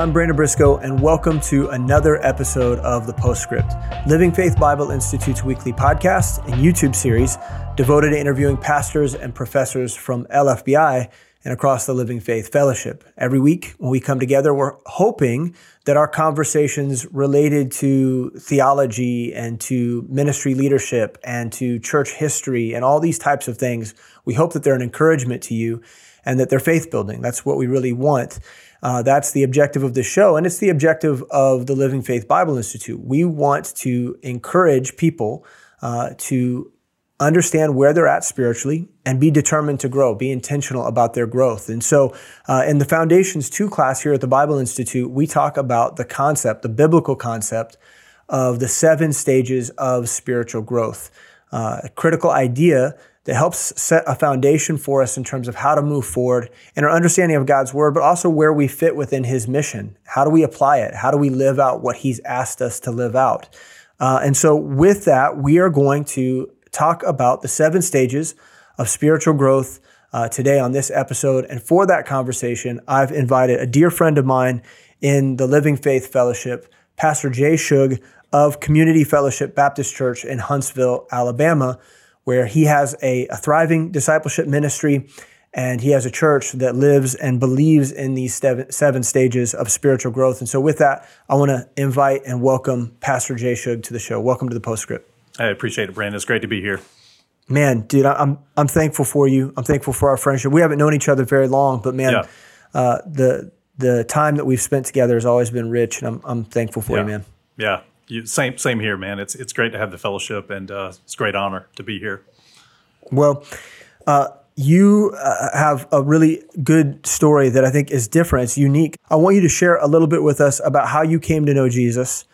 I'm Brandon Briscoe, and welcome to another episode of The Postscript, Living Faith Bible Institute's weekly podcast and YouTube series devoted to interviewing pastors and professors from LFBI and across the Living Faith Fellowship. Every week when we come together, we're hoping that our conversations related to theology and to ministry leadership and to church history and all these types of things, we hope that they're an encouragement to you and that they're faith building. That's what we really want. Uh, that's the objective of the show, and it's the objective of the Living Faith Bible Institute. We want to encourage people uh, to understand where they're at spiritually and be determined to grow, be intentional about their growth. And so, uh, in the Foundations 2 class here at the Bible Institute, we talk about the concept, the biblical concept of the seven stages of spiritual growth. Uh, a critical idea that helps set a foundation for us in terms of how to move forward in our understanding of God's word, but also where we fit within his mission. How do we apply it? How do we live out what he's asked us to live out? Uh, and so, with that, we are going to talk about the seven stages of spiritual growth uh, today on this episode. And for that conversation, I've invited a dear friend of mine in the Living Faith Fellowship, Pastor Jay Schug of Community Fellowship Baptist Church in Huntsville, Alabama where he has a, a thriving discipleship ministry and he has a church that lives and believes in these seven, seven stages of spiritual growth. And so, with that, I want to invite and welcome Pastor Jay Schug to the show. Welcome to the Postscript. I appreciate it, Brandon. It's great to be here. Man, dude, I'm I'm thankful for you. I'm thankful for our friendship. We haven't known each other very long, but man, yeah. uh, the the time that we've spent together has always been rich, and I'm I'm thankful for yeah. you, man. Yeah, you, same same here, man. It's it's great to have the fellowship, and uh, it's a great honor to be here. Well, uh, you uh, have a really good story that I think is different. It's unique. I want you to share a little bit with us about how you came to know Jesus,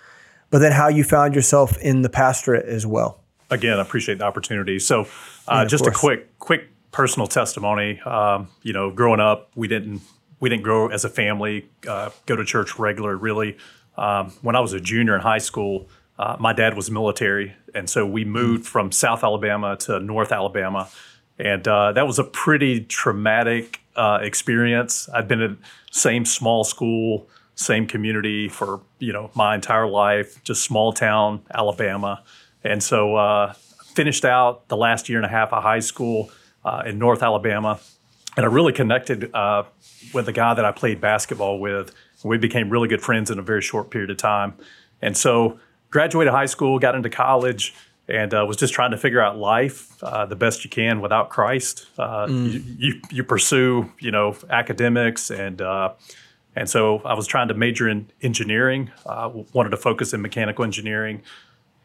but then how you found yourself in the pastorate as well. Again, I appreciate the opportunity. So, uh, yeah, just course. a quick quick personal testimony. Um, you know, growing up, we didn't we didn't grow as a family, uh, go to church regular, really. Um, when I was a junior in high school, uh, my dad was military, and so we moved mm. from South Alabama to North Alabama, and uh, that was a pretty traumatic uh, experience. I'd been in same small school, same community for you know my entire life, just small town Alabama, and so uh, finished out the last year and a half of high school uh, in North Alabama, and I really connected uh, with the guy that I played basketball with we became really good friends in a very short period of time. And so, graduated high school, got into college, and uh, was just trying to figure out life uh, the best you can without Christ. Uh, mm. you, you, you, pursue, you know, academics, and uh, and so I was trying to major in engineering. Uh, wanted to focus in mechanical engineering.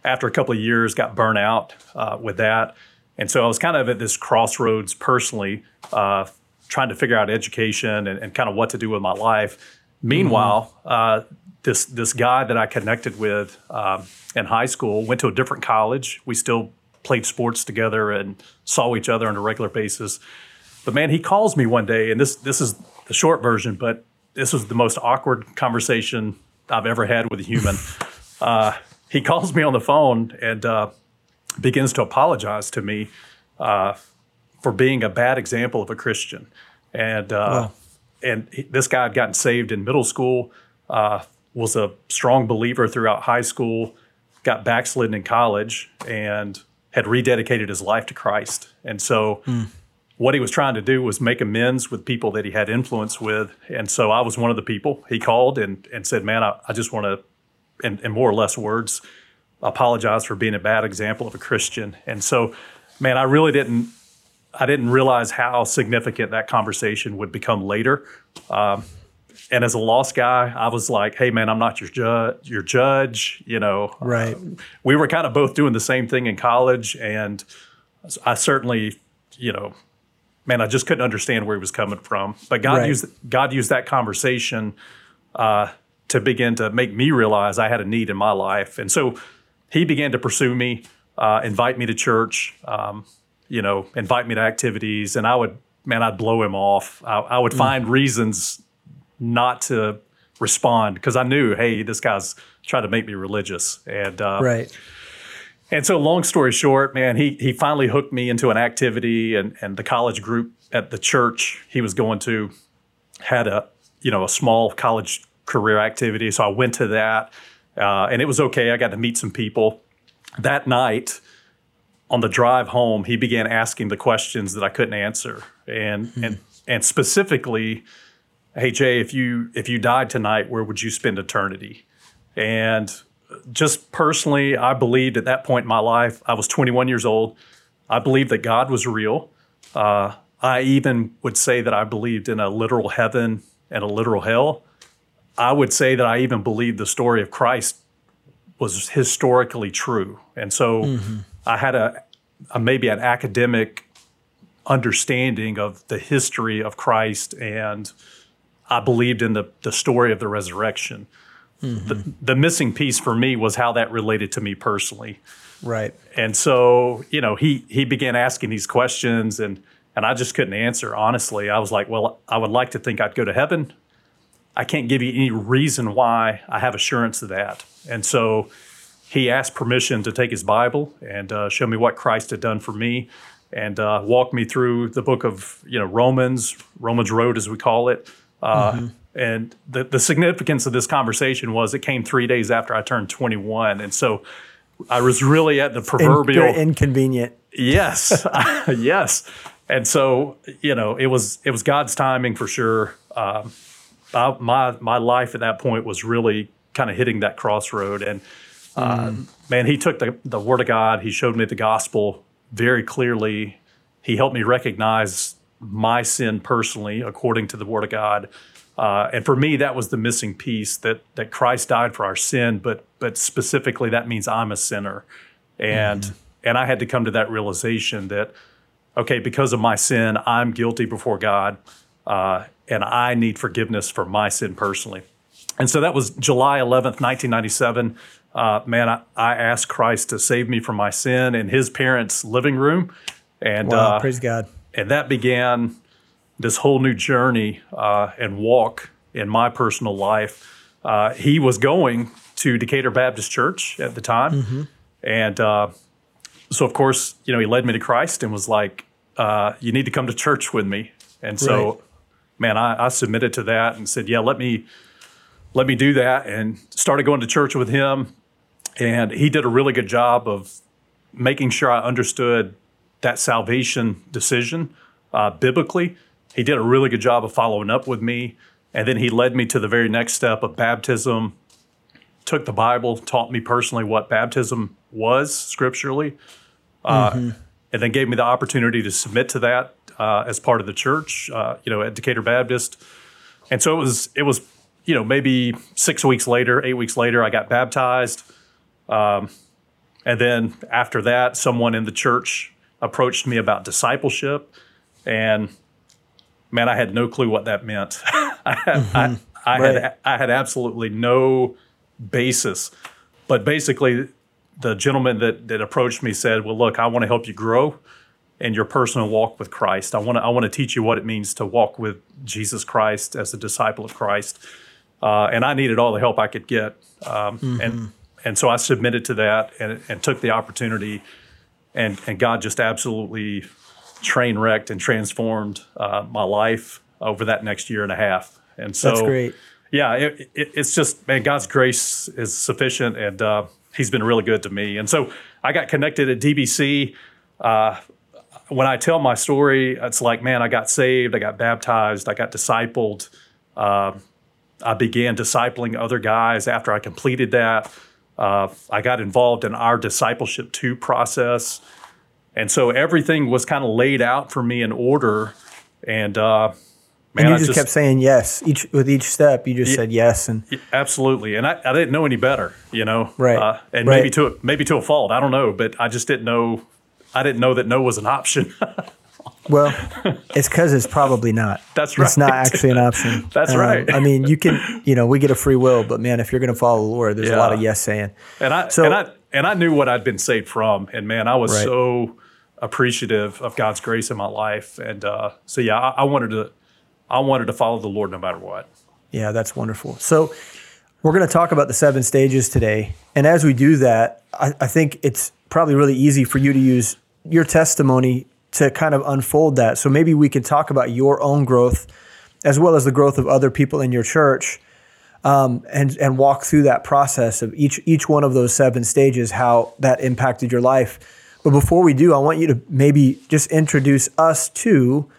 After a couple of years, got burnt out uh, with that, and so I was kind of at this crossroads personally, trying to figure out education and, and kind of what to do with my life Meanwhile, mm-hmm. uh, this this guy that I connected with um, in high school went to a different college. We still played sports together and saw each other on a regular basis. But man, he calls me one day, and this this is the short version, but this was the most awkward conversation I've ever had with a human. uh, he calls me on the phone and uh, begins to apologize to me uh, for being a bad example of a Christian. And uh, wow and this guy had gotten saved in middle school, uh, was a strong believer throughout high school, got backslidden in college, and had rededicated his life to Christ. And so, mm. what he was trying to do was make amends with people that he had influence with. And so, I was one of the people. He called and, and said, Man, I, I just want to, in, in more or less words, apologize for being a bad example of a Christian. And so, man, I really didn't I didn't realize how significant that conversation would become later. Um, and as a lost guy, I was like, "Hey, man, I'm not your judge. Your judge, you know." Right. Uh, we were kind of both doing the same thing in college, and I certainly, you know, man, I just couldn't understand where he was coming from. But God right. used God used that conversation uh, to begin to make me realize I had a need in my life, and so He began to pursue me, uh, invite me to church. Um, you know, invite me to activities, and I would, man, I'd blow him off. I, I would mm. find reasons not to respond because I knew, hey, this guy's trying to make me religious, and uh, right. And so, long story short, man, he he finally hooked me into an activity, and and the college group at the church he was going to had a you know a small college career activity. So I went to that, uh, and it was okay. I got to meet some people. That night, on the drive home, he began asking the questions that I couldn't answer, and mm-hmm. and and specifically, hey Jay, if you if you died tonight, where would you spend eternity? And just personally, I believed at that point in my life, I was 21 years old. I believed that God was real. Uh, I even would say that I believed in a literal heaven and a literal hell. I would say that I even believed the story of Christ was historically true. And so mm-hmm. I had a, a, maybe an academic understanding of the history of Christ and I believed in the, the story of the resurrection. Mm-hmm. The, the missing piece for me was how that related to me personally. Right. And so, you know, he he began asking these questions and and I just couldn't answer honestly. I was like, well, I would like to think I'd go to heaven. I can't give you any reason why I have assurance of that. And so he asked permission to take his Bible and uh, show me what Christ had done for me and uh, walk me through the book of you know Romans, Romans Road as we call it. Uh, mm-hmm. And the, the significance of this conversation was it came three days after I turned 21. And so I was really at the proverbial. In, inconvenient. Yes. yes. And so, you know, it was it was God's timing for sure. Um, I, my my life at that point was really kind of hitting that crossroad, and uh, mm. man, he took the the Word of God. He showed me the gospel very clearly. He helped me recognize my sin personally, according to the Word of God, uh, and for me, that was the missing piece that that Christ died for our sin, but but specifically that means I'm a sinner, and mm-hmm. and I had to come to that realization that okay, because of my sin, I'm guilty before God, uh, and I need forgiveness for my sin personally. And so that was July 11th, 1997. Uh, man, I, I, asked Christ to save me from my sin in His parents' living room, and wow, uh, praise God. And that began this whole new journey uh, and walk in my personal life. Uh, he was going to Decatur Baptist Church at the time, mm-hmm. and uh, so of course, you know, he led me to Christ and was like, uh, "You need to come to church with me." And so, right. man, I, I submitted to that and said, "Yeah, let me." Let me do that and started going to church with him. And he did a really good job of making sure I understood that salvation decision uh, biblically he did a really good job of following up with me. And then he led me to the very next step of baptism, took the Bible, taught me personally what baptism was scripturally, uh, mm-hmm. and then gave me the opportunity to submit to that uh, as part of the church, uh, you know, at Decatur Baptist. And so it was, it was, you know, maybe six weeks later, eight weeks later, I got baptized. Um, and then after that, someone in the church approached me about discipleship. And man, I had no clue what that meant. I, mm-hmm. I, I right. had I had absolutely no basis. But basically, the gentleman that that approached me said, "Well, look, I want to help you grow in your personal walk with Christ. I want to I want to teach you what it means to walk with Jesus Christ as a disciple of Christ." Uh, and I needed all the help I could get, um, mm-hmm. and and so I submitted to that and, and took the opportunity, and and God just absolutely train wrecked and transformed uh, my life over that next year and a half. And so, that's great. Yeah, it, it, it's just man, God's grace is sufficient, and uh, He's been really good to me. And so, I got connected at DBC. Uh, when I tell my story, it's like, man, I got saved, I got baptized, I got discipled. Uh, I began discipling other guys after I completed that. Uh, I got involved in our discipleship two process. And so everything was kind of laid out for me in order. And, uh, Man, and you just, just, kept saying yes each with each step. You just said yes, and absolutely. And I, I didn't know any better, you know. Right. Uh, and right. maybe to a, maybe to a fault. I don't know, but I just didn't know. I didn't know that no was an option. well, it's because it's probably not. That's right. It's not actually an option. That's um, right. I mean, you can, you know, we get a free will, but man, if you're going to follow the Lord, there's yeah. a lot of yes saying. And I so, and I and I knew what I'd been saved from, and man, I was right. so appreciative of God's grace in my life. And uh, so, yeah, I, I, wanted to, I wanted to follow the Lord no matter what. Yeah, that's wonderful. So, we're going to talk about the seven stages today, and as we do that, I, I think it's probably really easy for you to use your testimony to kind of unfold that. So maybe we can talk about your own growth, as well as the growth of other people in your church. um, and and walk through that process of each each one of those seven stages, how that impacted your life. But before we do, I want you to maybe just introduce us to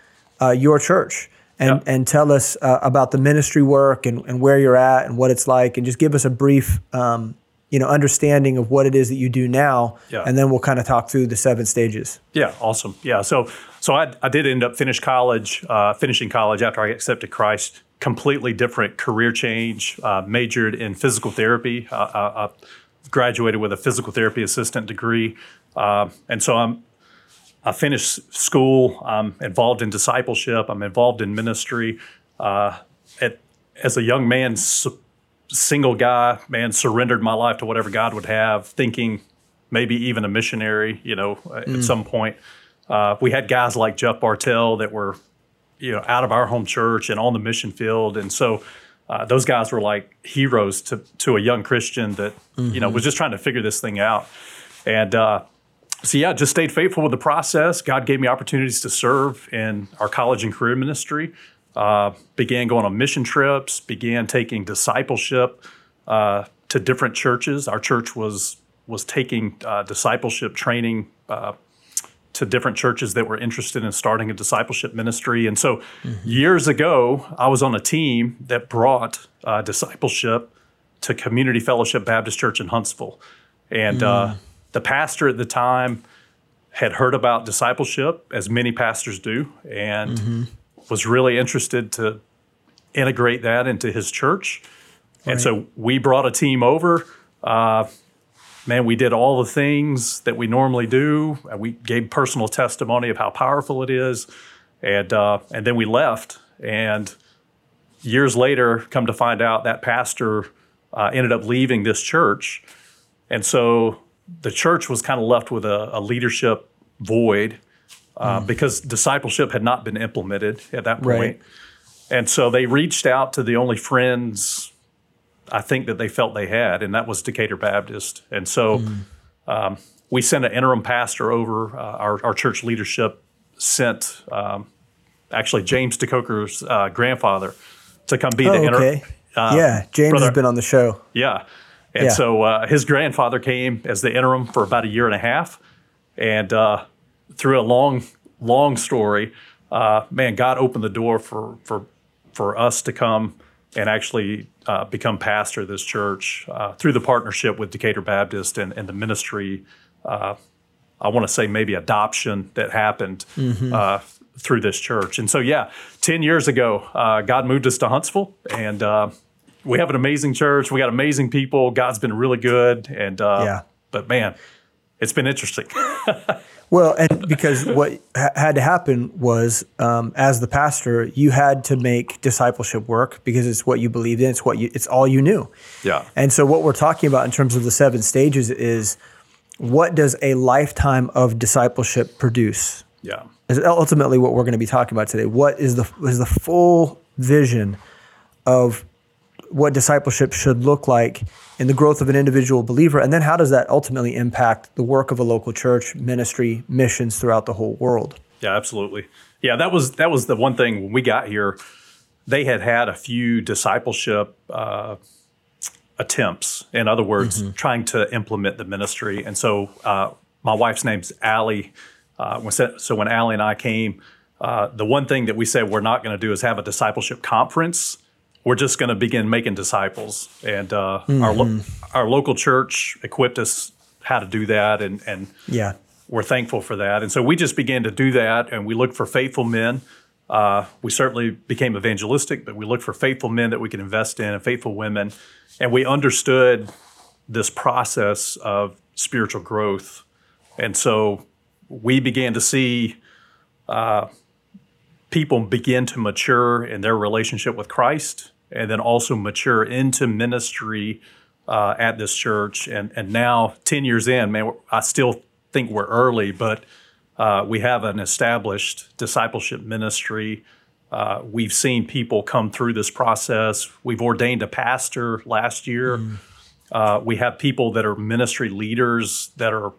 uh, your church and, yeah. and tell us uh, about the ministry work and, and where you're at and what it's like, and just give us a brief um, you know understanding of what it is that you do now yeah. and then we'll kind of talk through the seven stages. Yeah awesome. Yeah so so i, I did end up finish college uh, finishing college after i accepted christ. Completely different career change uh, majored in physical therapy. Uh, I, uh, I, graduated with a physical therapy assistant degree. Uh, and so i'm i finished school. I'm involved in discipleship. I'm involved in ministry. Uh, at, as a young man single guy, man, surrendered my life to whatever God would have, thinking maybe even a missionary, you know, mm. at some point. Uh, we had guys like Jeff Bartell that were, you know, out of our home church and on the mission field. And so uh, those guys were like heroes to, to a young Christian that, mm-hmm. you know, mm-hmm. was just trying to figure this thing out. And uh, so, yeah, just stayed faithful with the process. God gave me opportunities to serve in our college and career ministry uh, began going on mission trips, began taking discipleship uh, to different churches. Our church was was taking uh, discipleship training uh, to different churches that were interested in starting a discipleship ministry. And so, mm-hmm. years ago, I was on a team that brought uh, discipleship to Community Fellowship Baptist Church in Huntsville, and uh, mm. the pastor at the time had heard about discipleship, as many pastors do, and mm-hmm was really interested to integrate that into his church. Right. And so we brought a team over. Uh, man, we did all the things that we normally do. We gave personal testimony of how powerful it is, and uh, and then we left. And years later, come to find out that pastor uh, ended up leaving this church, and so the church was kind of left with a, a leadership void uh, mm. because discipleship had not been implemented at that point. Right. And so they reached out to the only friends I think that they felt they had, and that was Decatur Baptist. And so mm. um, we sent an interim pastor over. Uh, our, our, church leadership sent um, actually James DeCoker's uh, grandfather to come be oh, the interim. Okay. Uh, yeah, James brother. has been on the show. Yeah. And yeah. so uh, his grandfather came as the interim for about a year and a half. And uh, through a long, long story, uh, man, God opened the door for for for us to come and actually uh, become pastor of this church uh, through the partnership with Decatur Baptist and, and the ministry. Uh, I want to say maybe adoption that happened mm-hmm. Uh, through this church. And so, yeah, 10 years ago, uh, God moved us to Huntsville and we have an amazing church. We got amazing people. God's been really good. And, yeah. but man, it's been interesting. Well, and because what ha- had to happen was, um, as the pastor, you had to make discipleship work because it's what you believed in. It's what you, it's all you knew. Yeah. And so, what we're talking about in terms of the seven stages is, what does a lifetime of discipleship produce? Yeah. Is ultimately what we're going to be talking about today. What is the is the full vision of what discipleship should look like in the growth of an individual believer? And then how does that ultimately impact the work of a local church, ministry, missions throughout the whole world? Yeah, absolutely. Yeah, that was that was the one thing when we got here. They had had a few discipleship uh, attempts. In other words, mm-hmm. trying to implement the ministry. And so, uh, my wife's name's Allie. Uh, so when Allie and I came, uh, the one thing that we said we're not going to do is have a discipleship conference we're just going to begin making disciples. And uh, mm-hmm. our lo- our local church equipped us how to do that, and and yeah, we're thankful for that. And so we just began to do that, and we looked for faithful men. Uh, we certainly became evangelistic, but we looked for faithful men that we could invest in, and faithful women, and we understood this process of spiritual growth. And so we began to see. Uh, people begin to mature in their relationship with Christ and then also mature into ministry uh, at this church. And and now, ten years in, man, I still think we're early, but uh, we have an established discipleship ministry. Uh, we've seen people come through this process. We've ordained a pastor last year. Mm. we have people that are ministry leaders that are,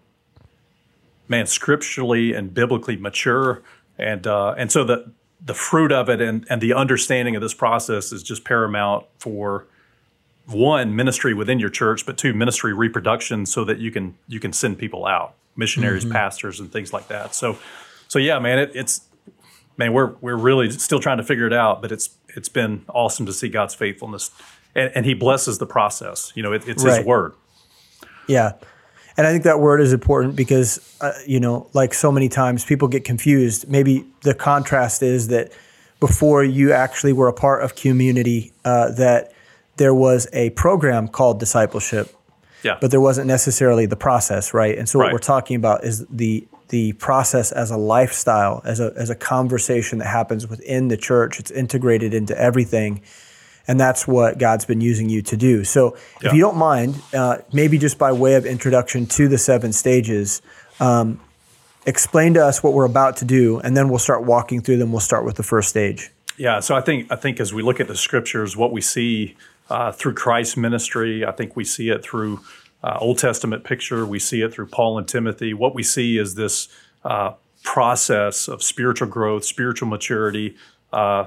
man, scripturally and biblically mature, and uh, and so the the fruit of it and, and the understanding of this process is just paramount for one ministry within your church, but two ministry reproduction, so that you can you can send people out, missionaries, mm-hmm. pastors, and things like that. So, so yeah, man, it, it's man, we're we're really still trying to figure it out, but it's it's been awesome to see God's faithfulness, and, and He blesses the process. You know, it, it's right. His word. Yeah. And I think that word is important because, uh, you know, like so many times people get confused. Maybe the contrast is that before you actually were a part of community, uh, that there was a program called discipleship, yeah. but there wasn't necessarily the process, right? And so what right. we're talking about is the the process as a lifestyle, as a as a conversation that happens within the church. It's integrated into everything, and that's what God's been using you to do. So, yeah. if you don't mind, uh, maybe just by way of introduction to the seven stages. Um, explain to us what we're about to do, and then we'll start walking through them. We'll start with the first stage. Yeah, so I think I think as we look at the scriptures, what we see uh, through Christ's ministry. I think we see it through uh, Old Testament picture. We see it through Paul and Timothy. What we see is this uh, process of spiritual growth, spiritual maturity, uh,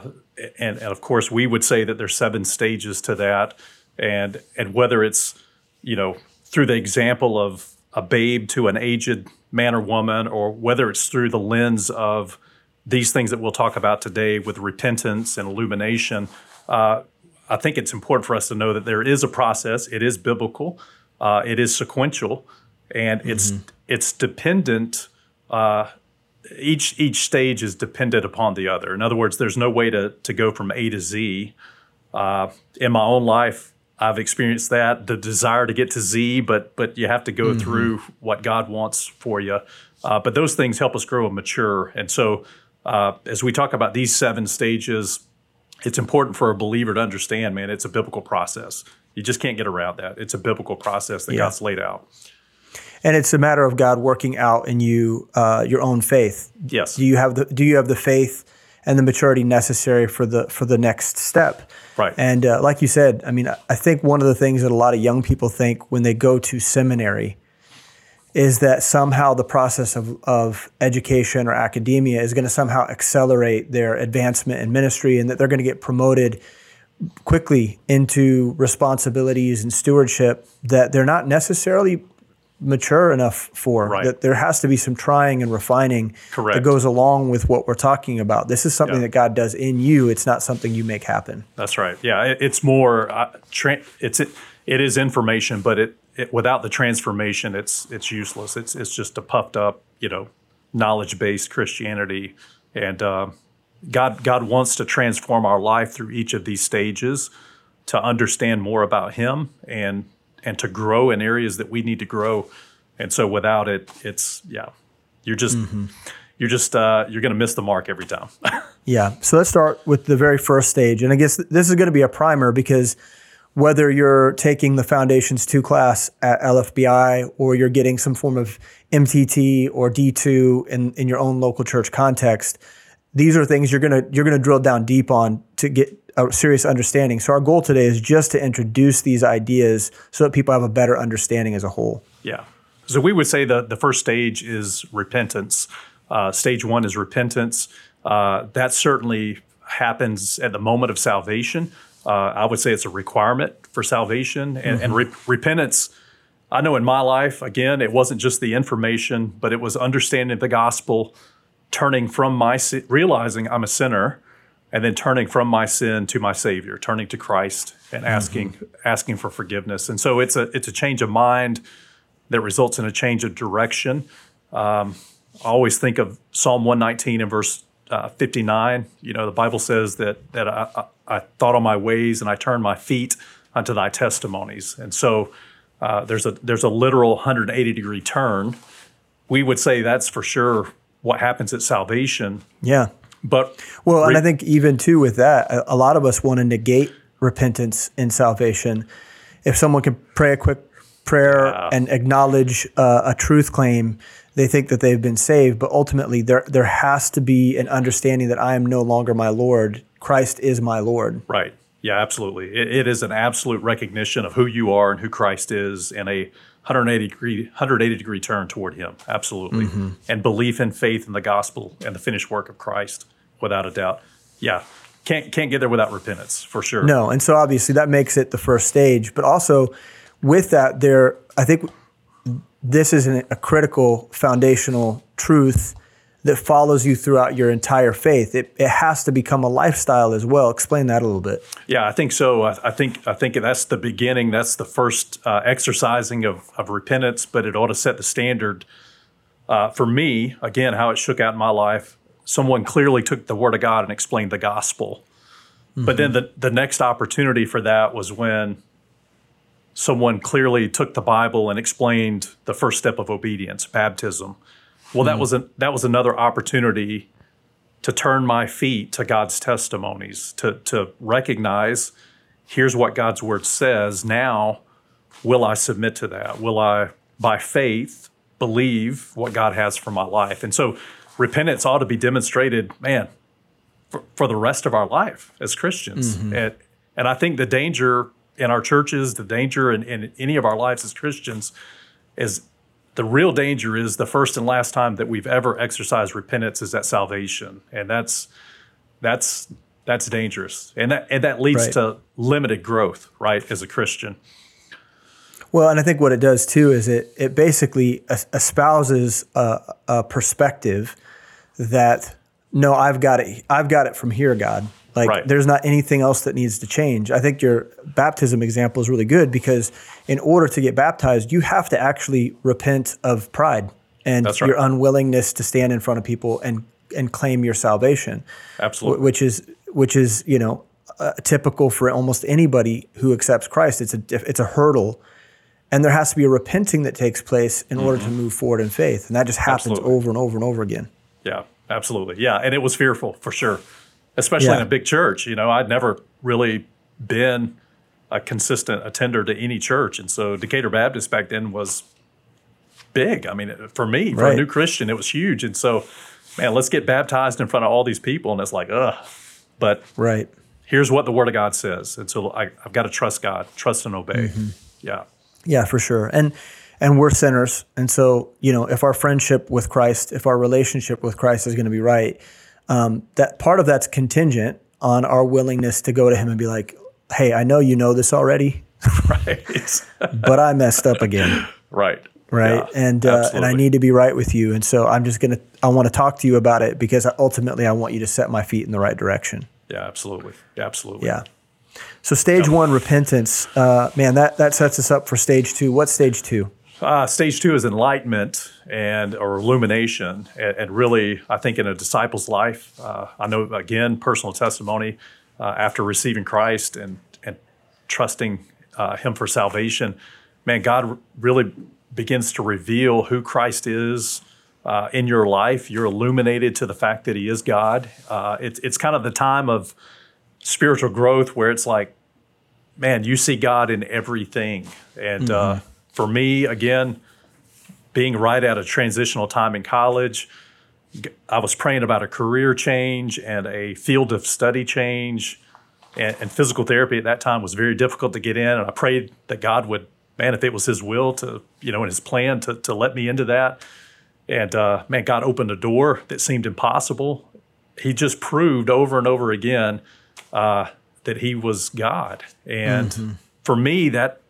and, and, of course, we would say that there's seven stages to that. And and whether it's you know through the example of a babe to an aged man or woman, or whether it's through the lens of these things that we'll talk about today with repentance and illumination. Uh, I think it's important for us to know that there is a process. It is biblical. Uh, it is sequential, and mm-hmm. it's it's dependent. Uh, each each stage is dependent upon the other. In other words, there's no way to to go from A to Z. Uh, in my own life, I've experienced that the desire to get to Z, but but you have to go mm-hmm. through what God wants for you. Uh, but those things help us grow and mature. And so, uh, as we talk about these seven stages, it's important for a believer to understand, man, it's a biblical process. You just can't get around that. It's a biblical process that yeah. God's laid out. And it's a matter of God working out in you uh, your own faith. Yes. Do you have the Do you have the faith and the maturity necessary for the for the next step? Right. And uh, like you said, I mean, I think one of the things that a lot of young people think when they go to seminary is that somehow the process of, of education or academia is going to somehow accelerate their advancement in ministry and that they're going to get promoted quickly into responsibilities and stewardship that they're not necessarily mature enough for right. that there has to be some trying and refining Correct. that goes along with what we're talking about this is something that god does in you it's not something you make happen that's right yeah it's more uh, tra- it's it, it is information but it it, without the transformation, it's it's useless. It's it's just a puffed up, you know, knowledge based Christianity, and uh, God God wants to transform our life through each of these stages to understand more about Him and and to grow in areas that we need to grow. And so, without it, it's yeah, you're just. Mm-hmm. You're just uh, you're going to miss the mark every time. yeah. So let's start with the very first stage, and I guess this is going to be a primer because whether you're taking the Foundations 2 class at LFBI or you're getting some form of MTT or D2 in, in your own local church context, these are things you're gonna you're gonna drill down deep on to get a serious understanding. So our goal today is just to introduce these ideas so that people have a better understanding as a whole. Yeah. So we would say that the first stage is repentance. Uh, stage one is repentance. Uh, that certainly happens at the moment of salvation. Uh, I would say it's a requirement for salvation and, mm-hmm. and re- repentance. I know in my life, again, it wasn't just the information, but it was understanding the gospel, turning from my realizing I'm a sinner, and then turning from my sin to my Savior, turning to Christ and mm-hmm. asking mm-hmm. asking for forgiveness. And so it's a it's a change of mind that results in a change of direction. Um, I always think of Psalm 119 and verse uh, 59. You know, the Bible says that that I, I, I, thought on my ways and I turned my feet unto thy testimonies. And so uh, there's a there's a literal 180 degree turn. We would say that's for sure what happens at salvation. Yeah. But well, re- and I think even too with that, a, a lot of us want to negate repentance in salvation. If someone can pray a quick prayer yeah. and acknowledge uh, a truth claim, they think that they've been saved, but ultimately there there has to be an understanding that I am no longer my Lord. Christ is my Lord. Right. Yeah, absolutely. it, it is an absolute recognition of who you are and who Christ is, and a 180 degree 180 degree turn toward Him. Absolutely, mm-hmm. and belief and faith in the gospel and the finished work of Christ, without a doubt. Yeah, can't can't get there without repentance for sure. No, and so obviously that makes it the first stage, but also with that, there I think this is an, a critical foundational truth that follows you throughout your entire faith. It, it has to become a lifestyle as well. Explain that a little bit. Yeah, I think so. I, I think I think that's the beginning. That's the first uh, exercising of, of repentance, but it ought to set the standard. Uh, for me, again, how it shook out in my life, someone clearly took the Word of God and explained the gospel. Mm-hmm. But then the, the next opportunity for that was when someone clearly took the Bible and explained the first step of obedience, baptism. Well, that hmm. was a, that was another opportunity to turn my feet to God's testimonies, to to recognize here's what God's word says. Now, will I submit to that? Will I by faith believe what God has for my life? And so repentance ought to be demonstrated, man, for, for the rest of our life as Christians. Mm-hmm. And and I think the danger in our churches, the danger in, in any of our lives as Christians is the real danger is the first and last time that we've ever exercised repentance is at salvation, and that's that's that's dangerous, and that and that leads right. to limited growth, right, as a Christian. Well, and I think what it does too is it it basically espouses a, a perspective that no, I've got it, I've got it from here, God. Like right. there's not anything else that needs to change. I think your baptism example is really good because in order to get baptized, you have to actually repent of pride and right. your unwillingness to stand in front of people and and claim your salvation. Absolutely. Which is which is, you know, uh, typical for almost anybody who accepts Christ. It's a it's a hurdle and there has to be a repenting that takes place in mm-hmm. order to mm-hmm. move forward in faith. And that just happens absolutely. over and over and over again. Yeah, absolutely. Yeah, and it was fearful for sure especially yeah. in a big church. You know, I'd never really been a consistent attender to any church, and so Decatur Baptist back then was big. I mean, for me, for right. a new Christian, it was huge. And so, man, let's get baptized in front of all these people, and it's like, ugh. But right here's what the Word of God says, and so I, have got to trust God, trust and obey. Mm-hmm. Yeah, yeah, for sure. And and we're sinners, and so you know, if our friendship with Christ, if our relationship with Christ is going to be right um, that part of that's contingent on our willingness to go to him and be like, "Hey, I know you know this already, right? but I messed up again, right? Right, yeah, and uh, and I need to be right with you, and so I'm just gonna I want to talk to you about it because ultimately I want you to set my feet in the right direction. Yeah, absolutely, absolutely. Yeah. So stage one, repentance, uh, man, that that sets us up for stage two. What's stage two? Uh, stage two is enlightenment and or illumination, and, and really, I think in a disciple's life, uh, I know again personal testimony uh, after receiving Christ and and trusting uh, Him for salvation. Man, God really begins to reveal who Christ is uh, in your life. You're illuminated to the fact that He is God. Uh, it's it's kind of the time of spiritual growth where it's like, man, you see God in everything, and mm-hmm for me, again, being right at a transitional time in college, I was praying about a career change and a field of study change. And, and, physical therapy at that time was very difficult to get in. And I prayed that God would, man, if it was His will to, you know, in His plan to, to let me into that. And uh, man, God opened a door that seemed impossible. He just proved over and over again uh, that He was God. And mm-hmm. for me, that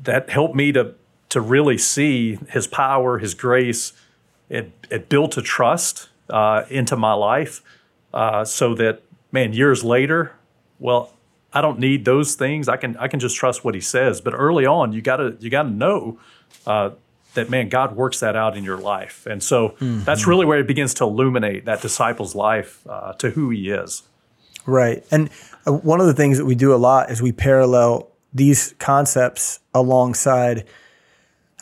that helped me to to really see His power, His grace. It it built a trust uh, into my life, uh, so that man, years later, well, I don't need those things. I can I can just trust what He says. But early on, you gotta you gotta know. Uh, that man, God works that out in your life, and so mm-hmm. that's really where it begins to illuminate that disciple's life uh, to who he is. Right, and uh, one of the things that we do a lot is we parallel these concepts alongside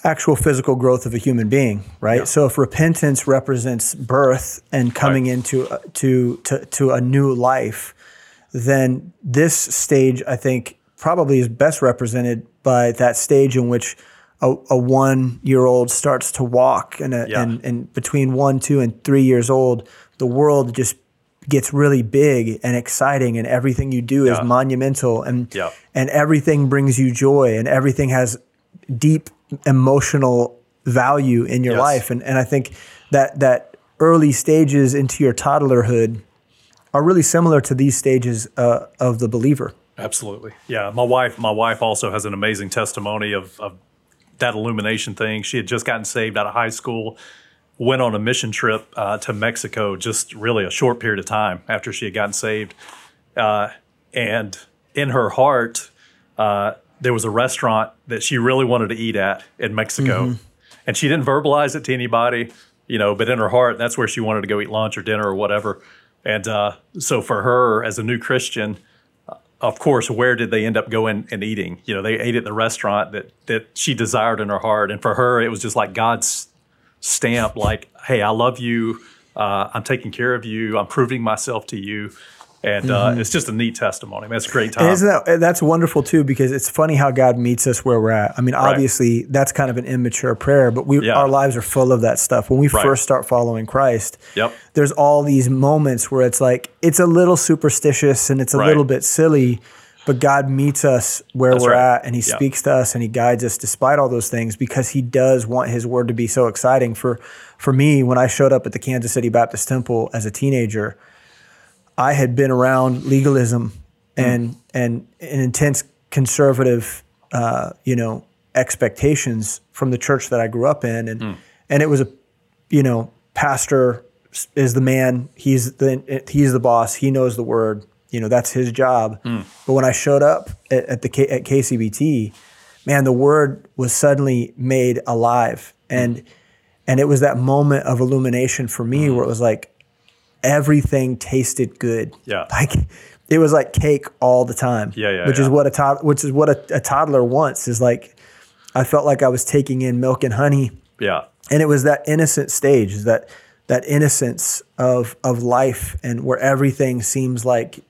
actual physical growth of a human being, right? Yeah. So if repentance represents birth and coming right. into uh, to, to to a new life, then this stage I think probably is best represented by that stage in which a, a one year old starts to walk and, a, yeah. and and between one, two, and three years old, the world just gets really big and exciting and everything you do yeah. is monumental and yeah. and everything brings you joy and everything has deep emotional value in your yes. life and and I think that that early stages into your toddlerhood are really similar to these stages uh, of the believer. Absolutely. Yeah. My wife, my wife also has an amazing testimony of, of that illumination thing. She had just gotten saved out of high school, went on a mission trip uh, to Mexico just really a short period of time after she had gotten saved. Uh, and in her heart, uh, there was a restaurant that she really wanted to eat at in Mexico. Mm-hmm. And she didn't verbalize it to anybody, you know, but in her heart, that's where she wanted to go eat lunch or dinner or whatever. And uh, so for her, as a new Christian, uh, of course, where did they end up going and eating? You know, they ate at the restaurant that that she desired in her heart, and for her, it was just like God's stamp, like, "Hey, I love you. Uh, I'm taking care of you. I'm proving myself to you." and uh, mm-hmm. it's just a neat testimony. I mean, it's a great time. And isn't that that's wonderful too? Because it's funny how God meets us where we're at. I mean, obviously right. that's kind of an immature prayer, but we yeah. our lives are full of that stuff. When we right. first start following Christ, yep. there's all these moments where it's like it's a little superstitious and it's a right. little bit silly, but God meets us where that's we're at, and He yep. speaks to us and He guides us despite all those things because He does want His word to be so exciting. For for me, when I showed up at the Kansas City Baptist Temple as a teenager I had been around legalism and mm. and an intense conservative, uh, you know, expectations from the church that I grew up in, and mm. and it was a, you know, pastor is the man. He's the he's the boss. He knows the word. You know, that's his job. Mm. But when I showed up at, at the K, at KCBT, man, the word was suddenly made alive, and mm. and it was that moment of illumination for me mm. where it was like, everything tasted good. Yeah. Like it was like cake all the time. Yeah, yeah. Which yeah. is what a tod- which is what a, a, toddler wants is like I felt like I was taking in milk and honey. Yeah. And it was that innocent stage, that that innocence of of life and where everything seems like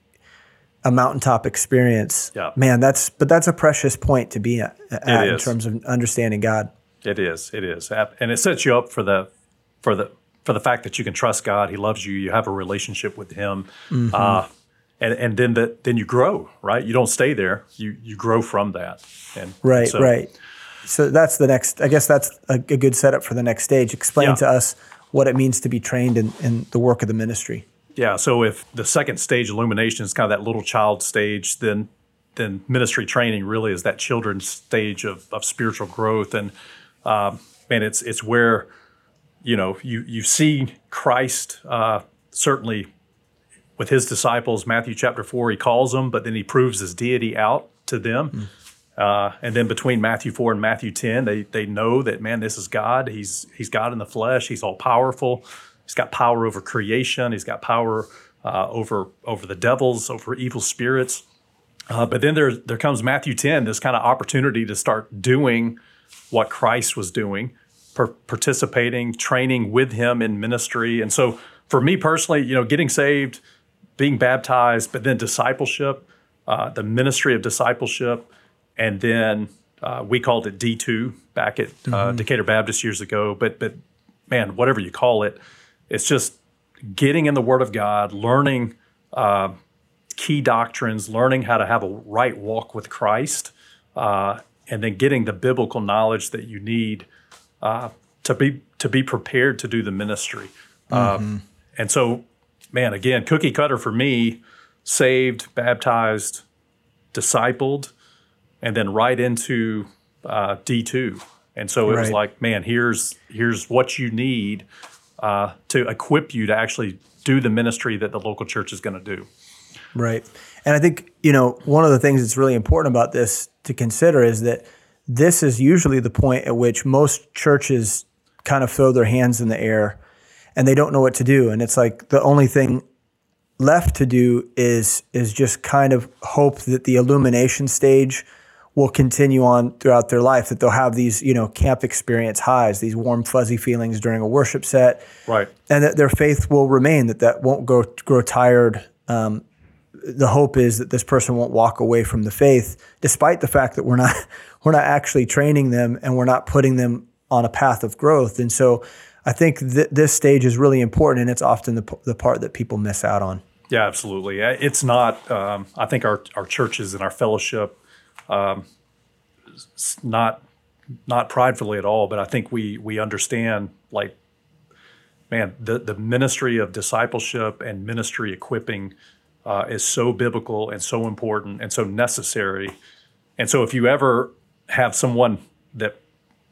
a mountaintop experience. Yeah. Man, that's but that's a precious point to be at, at in terms of understanding God. It is. It is. And it sets you up for the for the for the fact that you can trust God. He loves you. You have a relationship with Him, mm-hmm. uh, and and then that then you grow. Right, you don't stay there. You you grow from that. And right, so, right. So that's the next. I guess that's a, a good setup for the next stage. Explain yeah. to us what it means to be trained in, in the work of the ministry. Yeah. So if the second stage illumination is kind of that little child stage, then then ministry training really is that children's stage of, of spiritual growth and um, and it's it's where you know, you you see Christ uh, certainly with his disciples. Matthew chapter four, he calls them, but then he proves his deity out to them. Mm. Uh, and then between Matthew four and Matthew ten, they they know that man, this is God. He's he's God in the flesh. He's all powerful. He's got power over creation. He's got power uh, over over the devils, over evil spirits. Uh, but then there there comes Matthew ten, this kind of opportunity to start doing what Christ was doing per- participating, training with him in ministry. And so for me personally, you know, getting saved, being baptized, but then discipleship, uh, the ministry of discipleship, and then uh, we called it D2 back at uh, mm-hmm. Decatur Baptist years ago. But but man, whatever you call it, it's just getting in the Word of God, learning uh, key doctrines, learning how to have a right walk with Christ, uh, and then getting the biblical knowledge that you need uh, to be to be prepared to do the ministry. Uh, mm-hmm. and so, man, again, cookie cutter for me: saved, baptized, discipled, and then right into uh, D two. And so it right. was like, man, here's here's what you need uh, to equip you to actually do the ministry that the local church is going to do. Right. And I think, you know, one of the things that's really important about this to consider is that this is usually the point at which most churches kind of throw their hands in the air and they don't know what to do. And it's like the only thing left to do is is just kind of hope that the illumination stage will continue on throughout their life that they'll have these you know camp experience highs these warm fuzzy feelings during a worship set right and that their faith will remain that that won't grow grow tired um, the hope is that this person won't walk away from the faith despite the fact that we're not we're not actually training them and we're not putting them on a path of growth. And so I think th- this stage is really important, and it's often the, the part that people miss out on. Yeah, absolutely. It's not. Um, I think our our churches and our fellowship, um, not not pridefully at all, but I think we we understand like man, the, the ministry of discipleship and ministry equipping uh, is so biblical and so important and so necessary. And so if you ever have someone that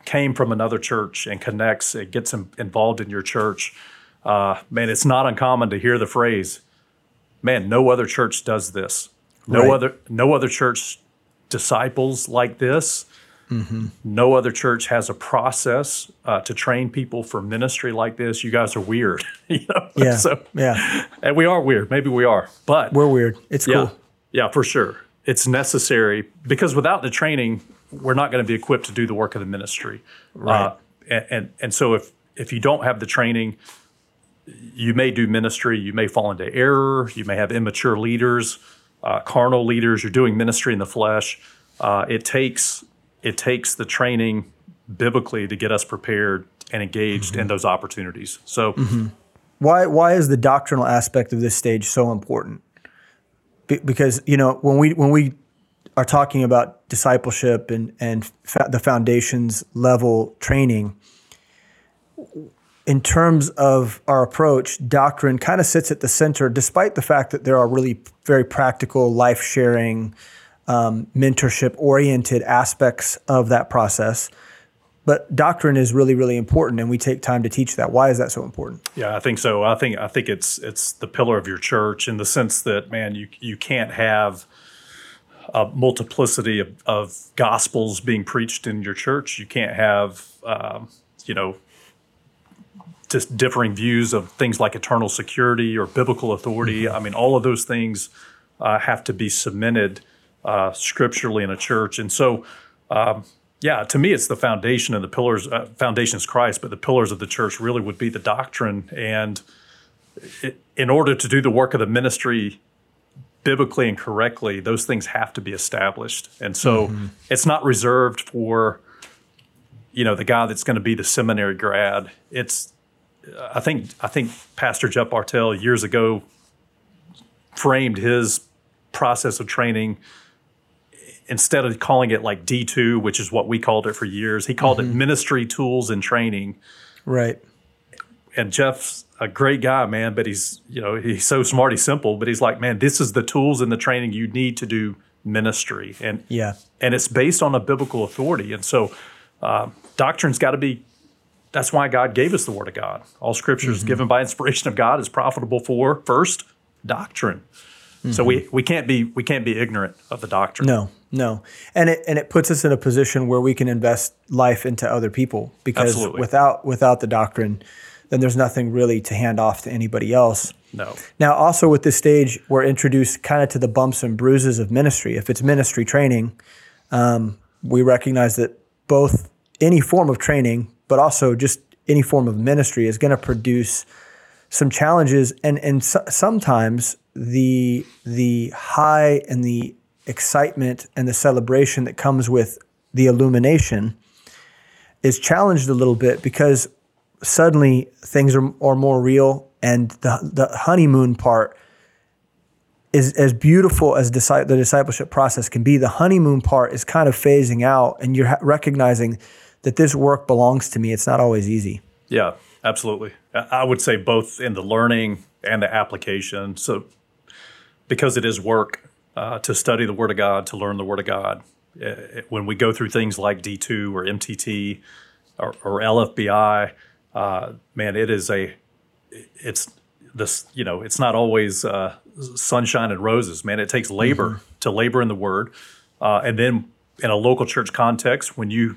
came from another church and connects, it gets involved in your church, uh, man, it's not uncommon to hear the phrase, man, no other church does this. No right. other no other church disciples like this. Mm-hmm. No other church has a process uh, to train people for ministry like this. You guys are weird, you know. Yeah. So yeah, and we are weird. Maybe we are, but we're weird. It's yeah, cool. Yeah, for sure. It's necessary because without the training, we're not going to be equipped to do the work of the ministry. Right. Uh, and, and and so if if you don't have the training, you may do ministry. You may fall into error. You may have immature leaders, uh, carnal leaders. You're doing ministry in the flesh. Uh, it takes it takes the training biblically to get us prepared and engaged mm-hmm. in those opportunities. So, mm-hmm. why why is the doctrinal aspect of this stage so important? Be- because you know when we when we are talking about discipleship and and fa- the foundations level training. In terms of our approach, doctrine kind of sits at the center, despite the fact that there are really very practical, life sharing, um, mentorship oriented aspects of that process. But doctrine is really, really important, and we take time to teach that. Why is that so important? Yeah, I think so. I think I think it's it's the pillar of your church in the sense that man, you you can't have a multiplicity of, of gospels being preached in your church. You can't have um, you know just differing views of things like eternal security or biblical authority. Mm-hmm. I mean, all of those things uh, have to be cemented uh, scripturally in a church. And so, um, yeah, to me, it's the foundation and the pillars. Uh, foundation is Christ, but the pillars of the church really would be the doctrine. And it, in order to do the work of the ministry biblically and correctly, those things have to be established. And so, mm-hmm. it's not reserved for you know the guy that's going to be the seminary grad. It's I think I think Pastor Jeff Bartell years ago framed his process of training instead of calling it like D2, which is what we called it for years, he called mm-hmm. it ministry tools and training. Right. And Jeff's a great guy, man, but he's, you know, he's so smart, he's simple, but he's like, man, this is the tools and the training you need to do ministry. And yeah. And it's based on a biblical authority. And so uh, doctrine's got to be that's why God gave us the Word of God. All Scripture is mm-hmm. given by inspiration of God is profitable for first doctrine. Mm-hmm. So we, we can't be we can't be ignorant of the doctrine. No, no, and it and it puts us in a position where we can invest life into other people because Absolutely. without without the doctrine, then there's nothing really to hand off to anybody else. No. Now, also with this stage, we're introduced kind of to the bumps and bruises of ministry. If it's ministry training, um, we recognize that both any form of training, but also just any form of ministry, is going to produce some challenges, and and so, sometimes the the high and the excitement and the celebration that comes with the illumination is challenged a little bit because suddenly things are, are more real and the, the honeymoon part is as beautiful as the discipleship process can be. The honeymoon part is kind of phasing out and you're recognizing that this work belongs to me it's not always easy yeah absolutely i would say both in the learning and the application so because it is work uh, to study the Word of God, to learn the Word of God. It, when we go through things like D2 or MTT or, or LFBI, uh, man, it is a, it's this, you know, it's not always uh, sunshine and roses, man. It takes labor mm-hmm. to labor in the Word. Uh, and then in a local church context, when you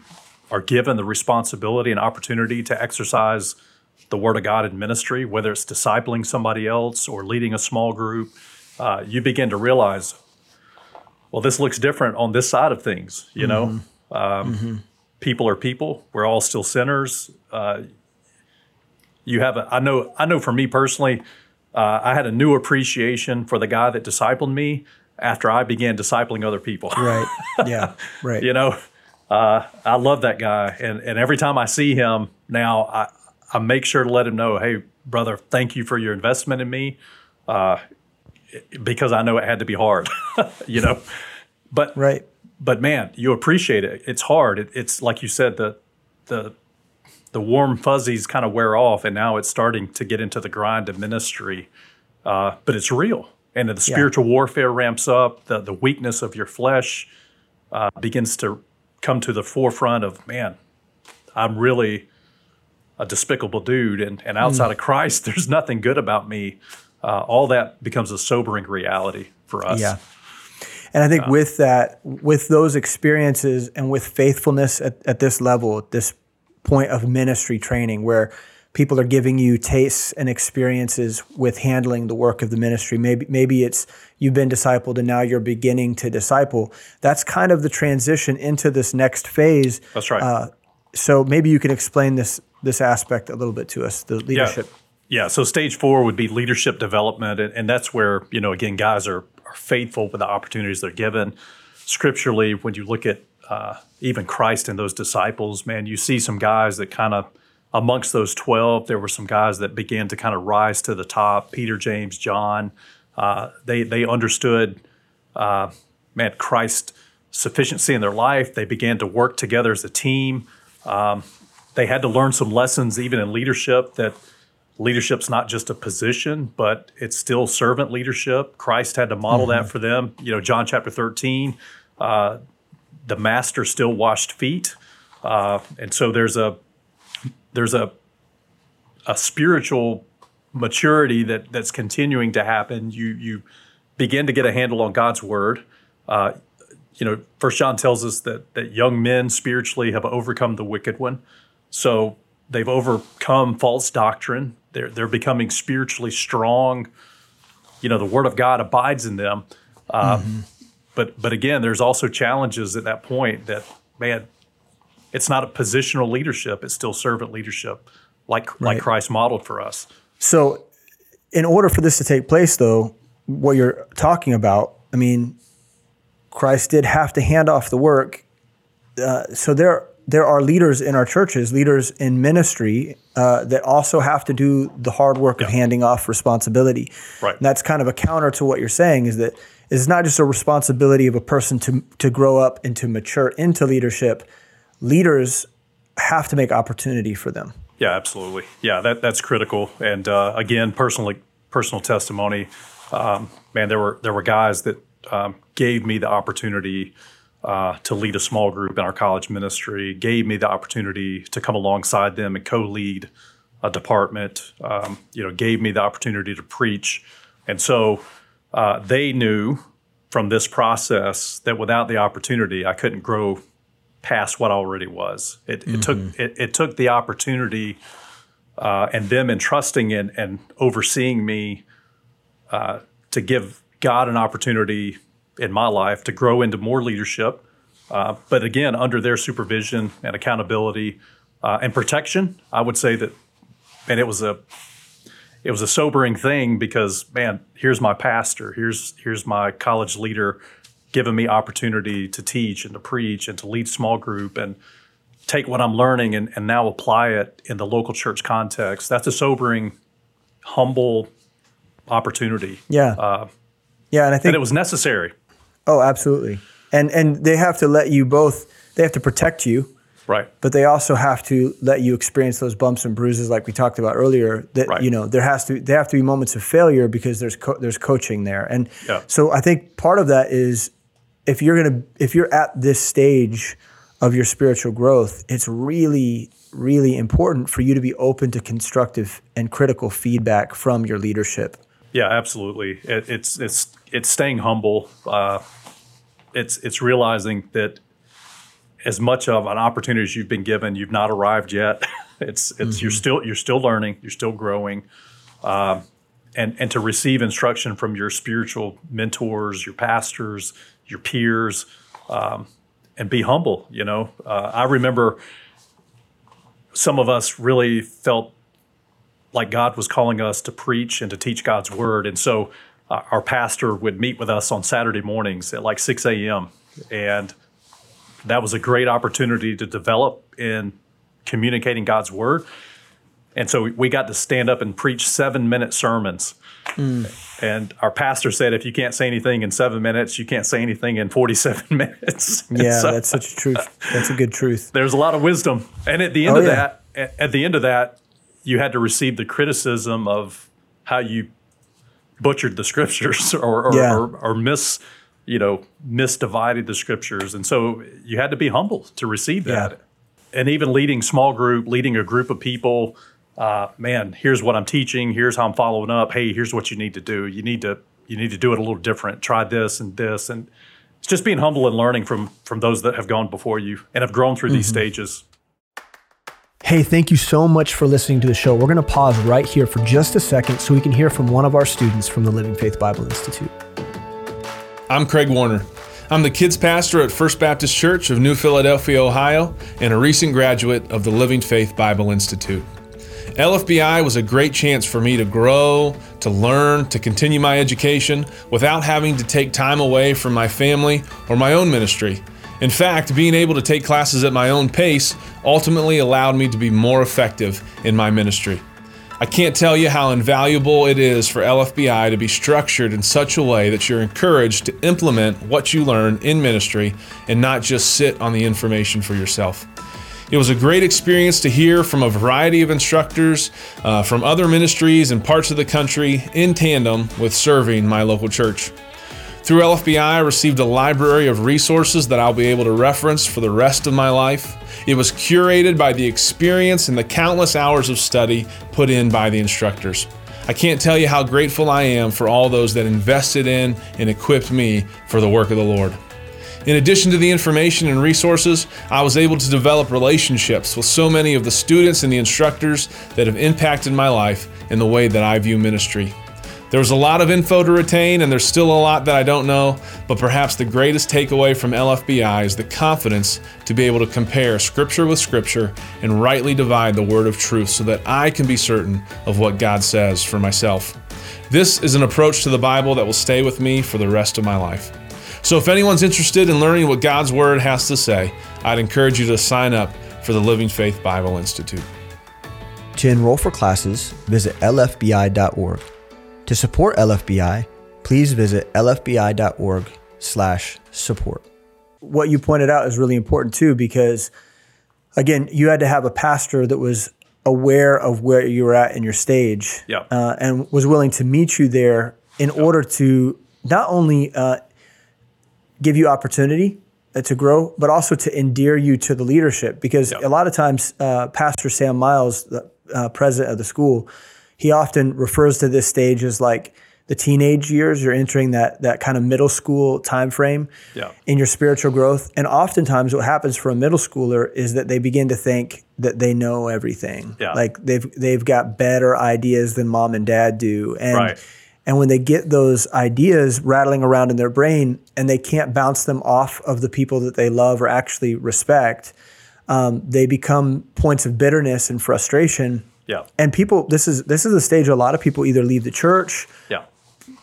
are given the responsibility and opportunity to exercise the Word of God in ministry, whether it's discipling somebody else or leading a small group, uh, you begin to realize, well, this looks different on this side of things. You know, mm-hmm. Um, mm-hmm. people are people. We're all still sinners. Uh, you have a. I know. I know. For me personally, uh, I had a new appreciation for the guy that discipled me after I began discipling other people. Right. Yeah. Right. you know, uh, I love that guy, and and every time I see him now, I I make sure to let him know, hey, brother, thank you for your investment in me. Uh, because I know it had to be hard, you know. But right. But man, you appreciate it. It's hard. It, it's like you said the the the warm fuzzies kind of wear off, and now it's starting to get into the grind of ministry. Uh, but it's real, and the spiritual yeah. warfare ramps up. The the weakness of your flesh uh, begins to come to the forefront of man. I'm really a despicable dude, and and outside mm. of Christ, there's nothing good about me. Uh, all that becomes a sobering reality for us. Yeah. And I think uh, with that, with those experiences and with faithfulness at, at this level, at this point of ministry training where people are giving you tastes and experiences with handling the work of the ministry. Maybe maybe it's you've been discipled and now you're beginning to disciple. That's kind of the transition into this next phase. That's right. Uh, so maybe you can explain this this aspect a little bit to us, the leadership. Yeah. yeah. So stage four would be leadership development, and, and that's where you know again guys are, are faithful with the opportunities they're given. Scripturally, when you look at uh, even Christ and those disciples, man, you see some guys that kind of amongst those 12, there were some guys that began to kind of rise to the top Peter, James, John. Uh, they, they understood, uh, man, Christ's sufficiency in their life. They began to work together as a team. Um, they had to learn some lessons, even in leadership, that leadership's not just a position, but it's still servant leadership. Christ had to model mm-hmm. that for them. You know, John chapter 13, uh, the master still washed feet, uh, and so there's a there's a a spiritual maturity that that's continuing to happen. You you begin to get a handle on God's word. Uh, you know, First John tells us that that young men spiritually have overcome the wicked one. So they've overcome false doctrine. They're they're becoming spiritually strong. You know, the Word of God abides in them. Uh, mm-hmm but but again, there's also challenges at that point that man, it's not a positional leadership; it's still servant leadership, like right. like Christ modeled for us. So, in order for this to take place, though, what you're talking about, I mean, Christ did have to hand off the work. Uh, so there there are leaders in our churches, leaders in ministry uh, that also have to do the hard work yeah. of handing off responsibility. Right. And that's kind of a counter to what you're saying is that it's not just a responsibility of a person to to grow up and to mature into leadership. Leaders have to make opportunity for them. Yeah, absolutely. Yeah, that that's critical. And uh, again, personally, personal testimony. Um, man, there were there were guys that um, gave me the opportunity uh, to lead a small group in our college ministry. Gave me the opportunity to come alongside them and co-lead a department. Um, you know, gave me the opportunity to preach. And so uh, they knew from this process that without the opportunity, I couldn't grow past what already was. It, mm-hmm. it took it, it, took the opportunity uh, and them entrusting and, and overseeing me uh, to give God an opportunity in my life to grow into more leadership. Uh, but again, under their supervision and accountability uh, and protection, I would say that, and it was a it was a sobering thing because man, here's my pastor, here's here's my college leader giving me opportunity to teach and to preach and to lead small group and take what I'm learning and, and now apply it in the local church context. That's a sobering, humble opportunity. Yeah. Uh, yeah, and I think and it was necessary. Oh, absolutely. And and they have to let you both. They have to protect you Right. But they also have to let you experience those bumps and bruises, like we talked about earlier. That right. you know there has to there have to be moments of failure because there's co- there's coaching there, and yeah. so I think part of that is if you're gonna if you're at this stage of your spiritual growth, it's really really important for you to be open to constructive and critical feedback from your leadership. Yeah, absolutely. It, it's it's it's staying humble. Uh, it's it's realizing that as much of an opportunity as you've been given, you've not arrived yet. it's it's mm-hmm. you're still you're still learning, you're still growing, um, and and to receive instruction from your spiritual mentors, your pastors, your peers, um, and be humble. You know, uh, I remember some of us really felt like God was calling us to preach and to teach God's word, and so uh, our pastor would meet with us on Saturday mornings at like 6 a.m. and that was a great opportunity to develop in communicating God's word. And so we got to stand up and preach seven minute sermons. Mm. And our pastor said, if you can't say anything in seven minutes, you can't say anything in 47 minutes. Yeah, so, that's such a truth. That's a good truth. There's a lot of wisdom. And at the end oh, of yeah. that, at the end of that, you had to receive the criticism of how you butchered the scriptures or, or, yeah. or, or miss, you know, misdivided the scriptures. And so you had to be humble to receive that. Yeah. And even leading small group, leading a group of people – uh, man, here's what I'm teaching. Here's how I'm following up. Hey, here's what you need to do. You need to you need to do it a little different. Try this and this, and it's just being humble and learning from from those that have gone before you and have grown through mm-hmm. these stages. Hey, thank you so much for listening to the show. We're going to pause right here for just a second so we can hear from one of our students from the Living Faith Bible Institute. I'm Craig Warner. I'm the kids pastor at First Baptist Church of New Philadelphia, Ohio, and a recent graduate of the Living Faith Bible Institute. LFBI was a great chance for me to grow, to learn, to continue my education without having to take time away from my family or my own ministry. In fact, being able to take classes at my own pace ultimately allowed me to be more effective in my ministry. I can't tell you how invaluable it is for LFBI to be structured in such a way that you're encouraged to implement what you learn in ministry and not just sit on the information for yourself. It was a great experience to hear from a variety of instructors uh, from other ministries and parts of the country in tandem with serving my local church. Through LFBI, I received a library of resources that I'll be able to reference for the rest of my life. It was curated by the experience and the countless hours of study put in by the instructors. I can't tell you how grateful I am for all those that invested in and equipped me for the work of the Lord. In addition to the information and resources, I was able to develop relationships with so many of the students and the instructors that have impacted my life in the way that I view ministry. There was a lot of info to retain, and there's still a lot that I don't know, but perhaps the greatest takeaway from LFBI is the confidence to be able to compare Scripture with Scripture and rightly divide the word of truth so that I can be certain of what God says for myself. This is an approach to the Bible that will stay with me for the rest of my life. So if anyone's interested in learning what God's Word has to say, I'd encourage you to sign up for the Living Faith Bible Institute. To enroll for classes, visit lfbi.org. To support LFBI, please visit lfbi.org/support. What you pointed out is really important too because again, you had to have a pastor that was aware of where you were at in your stage yeah. uh, and was willing to meet you there in order to not only uh, give you opportunity uh, to grow, but also to endear you to the leadership. Because yep. a lot of times, uh, Pastor Sam Miles, the uh, president of the school, he often refers to this stage as like the teenage years. You're entering that that kind of middle school time frame yeah. in your spiritual growth. And oftentimes, what happens for a middle schooler is that they begin to think that they know everything. Yeah. Like they've they've got better ideas than mom and dad do, and right and when they get those ideas rattling around in their brain and they can't bounce them off of the people that they love or actually respect, um, they become points of bitterness and frustration. Yeah. And people, this is this is a stage a lot of people either leave the church, yeah,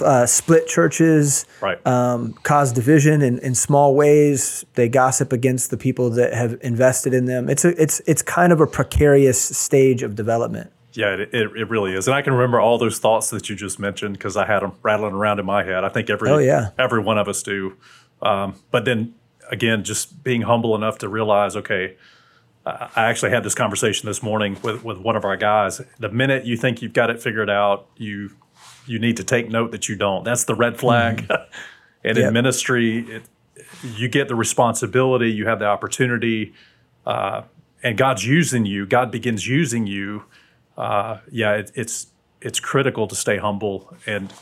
uh, split churches, right, um, cause division in, in small ways. They gossip against the people that have invested in them. It's a, it's it's kind of a precarious stage of development. Yeah, it, it, it, really is. And I can remember all those thoughts that you just mentioned because I had them rattling around in my head. I think every, oh, yeah. every one of us do. Um, but then again, just being humble enough to realize, okay, I actually had this conversation this morning with, with one of our guys. The minute you think you've got it figured out, you you need to take note that you don't. That's the red flag. Mm-hmm. and yep. in ministry, it, you get the responsibility, you have the opportunity, uh, and God's using you. God begins using you uh, yeah, it, it's it's critical to stay humble and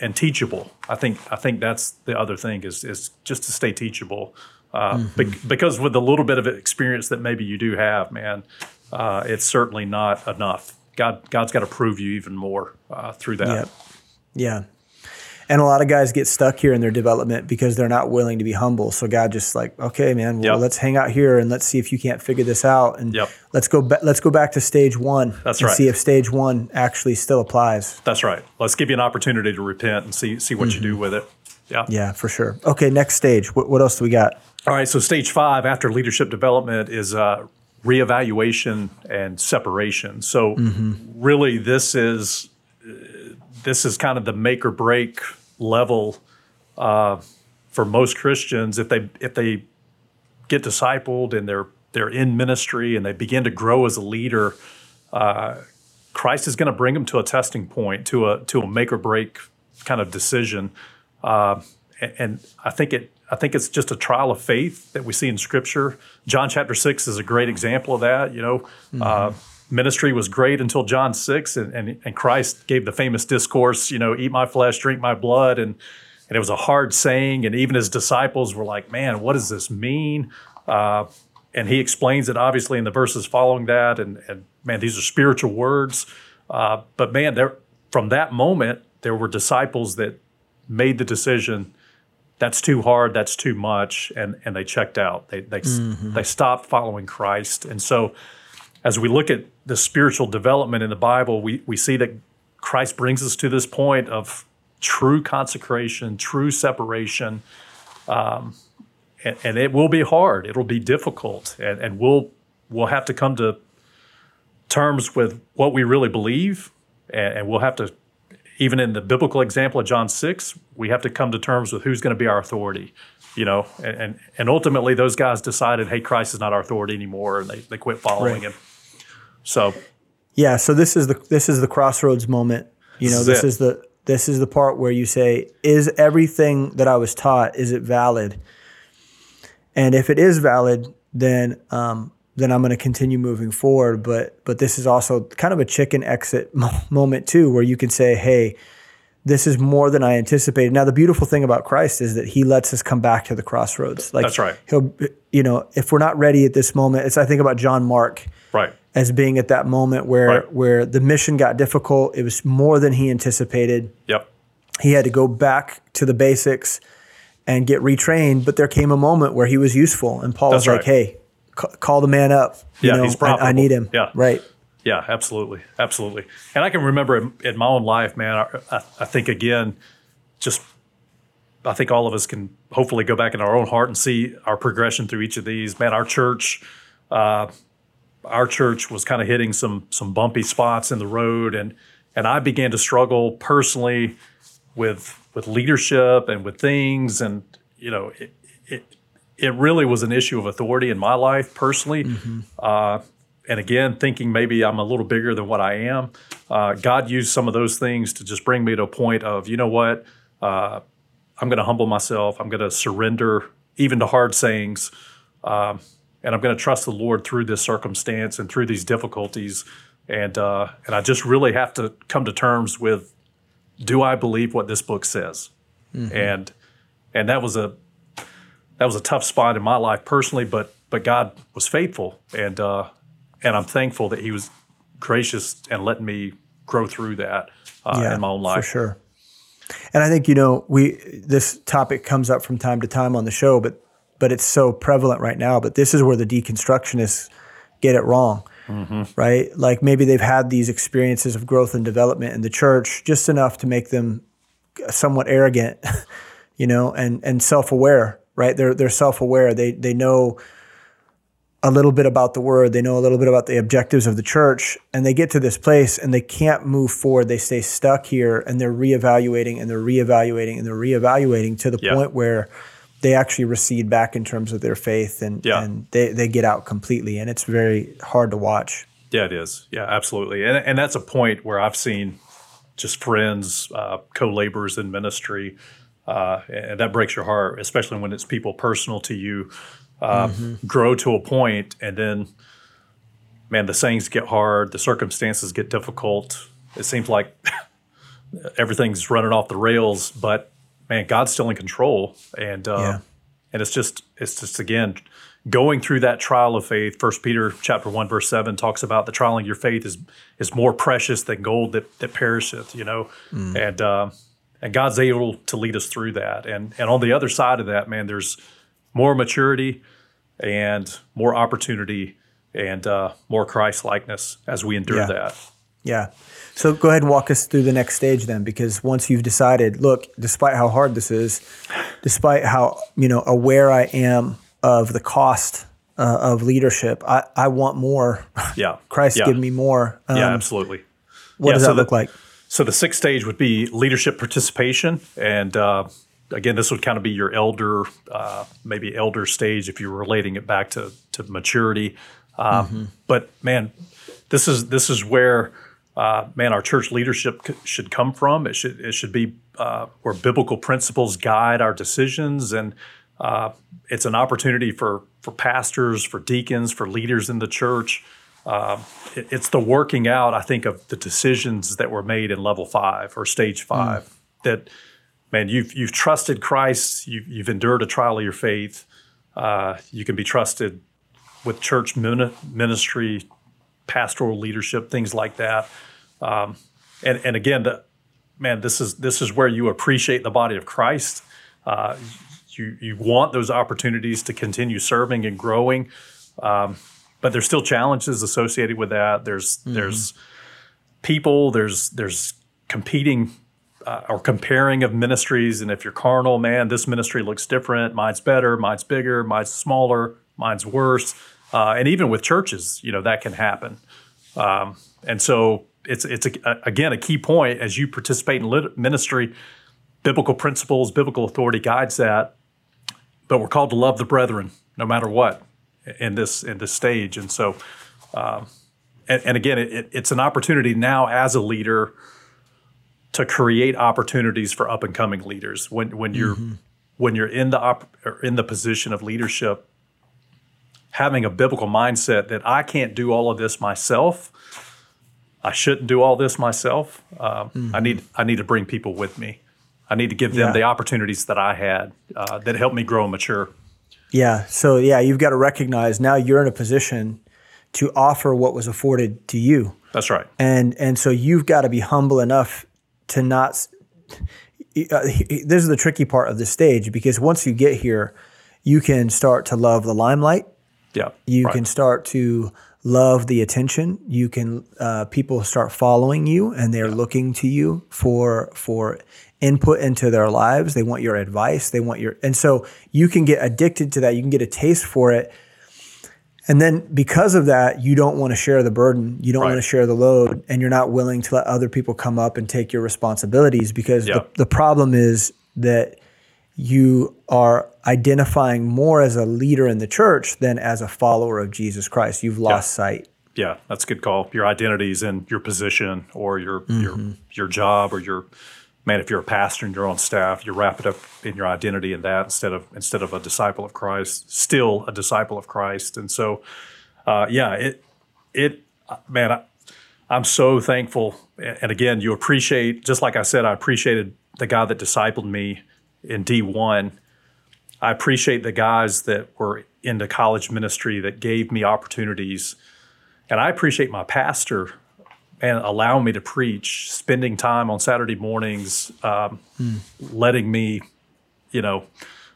and teachable. I think I think that's the other thing is is just to stay teachable. Uh, mm-hmm. be- because with the little bit of experience that maybe you do have, man, uh, it's certainly not enough. God God's got to prove you even more uh, through that. Yep. Yeah, and a lot of guys get stuck here in their development because they're not willing to be humble. So God just like, okay, man, well, yep. let's hang out here and let's see if you can't figure this out, and yep. let's go. Ba- let's go back to stage one. That's and right. See if stage one actually still applies. That's right. Let's give you an opportunity to repent and see see what mm-hmm. you do mm-hmm. with it. Yeah. Yeah, for sure. Okay, next stage. What, what else do we got? All right. So stage five after leadership development is uh, reevaluation and separation. So mm-hmm. really, this is this is kind of the make or break level uh, for most Christians. If they if they get discipled and they're they're in ministry and they begin to grow as a leader, uh, Christ is going to bring them to a testing point, to a to a make or break kind of decision. Uh, and, and I think it I think it's just a trial of faith that we see in Scripture. John chapter six is a great example of that. You know, mm-hmm. Ministry was great until John six, and, and, and Christ gave the famous discourse. You know, eat my flesh, drink my blood, and and it was a hard saying. And even his disciples were like, "Man, what does this mean?" Uh, and he explains it obviously in the verses following that. And, and man, these are spiritual words. Uh, but man, there from that moment, there were disciples that made the decision that's too hard, that's too much, and and they checked out. They they mm-hmm. they stopped following Christ. And so, as we look at the spiritual development in the Bible, we we see that Christ brings us to this point of true consecration, true separation. Um, and, and, it will be hard. It'll be difficult, and, and we'll we'll have to come to terms with what we really believe, and, and we'll have to even in the biblical example of John 6, we have to come to terms with who's going to be our authority, you know, and, and, ultimately those guys decided, hey, Christ is not our authority anymore, and they, they quit following right. him. So, yeah, so this is the this is the crossroads moment. You know, this, this is the this is the part where you say, is everything that I was taught is it valid? And if it is valid, then um, then I'm going to continue moving forward. But but this is also kind of a chicken exit moment too, where you can say, hey, this is more than I anticipated. Now the beautiful thing about Christ is that He lets us come back to the crossroads. Like that's right. He'll, you know, if we're not ready at this moment, it's I think about John Mark. Right. As being at that moment where right. where the mission got difficult, it was more than he anticipated. Yep. He had to go back to the basics and get retrained. But there came a moment where he was useful, and Paul That's was like, "Hey, call the man up. You yeah, know, he's I, I, need him. Yeah, right. Yeah, absolutely, absolutely. And I can remember in, in my own life, man. I, I, think again, just I think all of us can hopefully go back in our own heart and see our progression through each of these. Man, our church, uh, our church was kind of hitting some some bumpy spots in the road, and and I began to struggle personally with with leadership and with things, and you know, it, it it really was an issue of authority in my life personally. Mm-hmm. Uh, and again, thinking maybe I'm a little bigger than what I am. Uh, God used some of those things to just bring me to a point of, you know what, uh, I'm going to humble myself. I'm going to surrender even to hard sayings. Um, and I'm going to trust the Lord through this circumstance and through these difficulties. And, uh, and I just really have to come to terms with do I believe what this book says? Mm-hmm. And, and that was a, that was a tough spot in my life personally, but but God was faithful, and uh, and I'm thankful that He was gracious and letting me grow through that uh, yeah, in my own life. For sure. And I think you know we this topic comes up from time to time on the show, but but it's so prevalent right now. But this is where the deconstructionists get it wrong. Mm-hmm. Right? Like maybe they've had these experiences of growth and development in the church just enough to make them somewhat arrogant, you know, and and self-aware right? They're they're self aware. They they know a little bit about the word. They know a little bit about the objectives of the church, and they get to this place and they can't move forward. They stay stuck here, and they're reevaluating and they're reevaluating and they're reevaluating to the yeah. point where they actually recede back in terms of their faith and, yeah. and they, they get out completely and it's very hard to watch yeah it is yeah absolutely and, and that's a point where i've seen just friends uh, co-laborers in ministry uh, and that breaks your heart, especially when it's people personal to you. Uh, mm-hmm. Grow to a point, and then, man, the sayings get hard, the circumstances get difficult. It seems like everything's running off the rails, but man, God's still in control, and uh, yeah. and it's just it's just again going through that trial of faith. First Peter chapter one verse seven talks about the trial of your faith is is more precious than gold that that perisheth. You know, mm. and uh, and God's able to lead us through that. And and on the other side of that, man, there's more maturity and more opportunity and uh, more Christ likeness as we endure yeah. that. Yeah. So go ahead and walk us through the next stage then, because once you've decided, look, despite how hard this is, despite how you know aware I am of the cost uh, of leadership. I, I want more. Yeah. Christ, yeah. give me more. Um, yeah, absolutely. What yeah, does so that the, look like? So the sixth stage would be leadership participation, and uh, again, this would kind of be your elder, uh, maybe elder stage if you're relating it back to to maturity. Um, mm-hmm. But man, this is this is where uh, man our church leadership c- should come from. It should it should be uh, where biblical principles guide our decisions, and uh, it's an opportunity for for pastors, for deacons, for leaders in the church. Uh, it, it's the working out, I think, of the decisions that were made in level five or stage five. Mm. That man, you've you've trusted Christ, you've, you've endured a trial of your faith. Uh, you can be trusted with church ministry, pastoral leadership, things like that. Um, and and again, the, man, this is this is where you appreciate the body of Christ. Uh, you you want those opportunities to continue serving and growing, um, but there's still challenges associated with that. There's mm-hmm. there's people. There's there's competing uh, or comparing of ministries. And if you're carnal, man, this ministry looks different. Mine's better. Mine's bigger. Mine's smaller. Mine's worse. Uh, and even with churches, you know that can happen. Um, and so it's it's a, a, again a key point as you participate in lit- ministry. Biblical principles, biblical authority guides that, but we're called to love the brethren no matter what in this in this stage. And so, um, and, and, again, it, it's an opportunity now as a leader to create opportunities for up and coming leaders. When when you're mm-hmm. when you're in the op, in the position of leadership, having a biblical mindset that I can't do all of this myself. I shouldn't do all this myself. Um, mm-hmm. I need I need to bring people with me. I need to give them yeah. the opportunities that I had uh, that helped me grow and mature. Yeah. So yeah, you've got to recognize now you're in a position to offer what was afforded to you. That's right. And and so you've got to be humble enough to not. Uh, this is the tricky part of the stage because once you get here, you can start to love the limelight yeah. You right. can start to love the attention. You can uh, people start following you and they're yeah. looking to you for for input into their lives. They want your advice. They want your and so you can get addicted to that. You can get a taste for it. And then because of that, you don't want to share the burden. You don't right. want to share the load, and you're not willing to let other people come up and take your responsibilities because the, the problem is that you are identifying more as a leader in the church than as a follower of Jesus Christ. You've lost yeah. sight. Yeah, that's a good call. Your identity is in your position or your mm-hmm. your your job or your man. If you're a pastor and you're on staff, you're wrapped up in your identity in that instead of instead of a disciple of Christ, still a disciple of Christ. And so, uh, yeah, it it man, I, I'm so thankful. And again, you appreciate just like I said, I appreciated the guy that discipled me in D1. I appreciate the guys that were into college ministry that gave me opportunities. And I appreciate my pastor and allowing me to preach, spending time on Saturday mornings, um, mm. letting me, you know,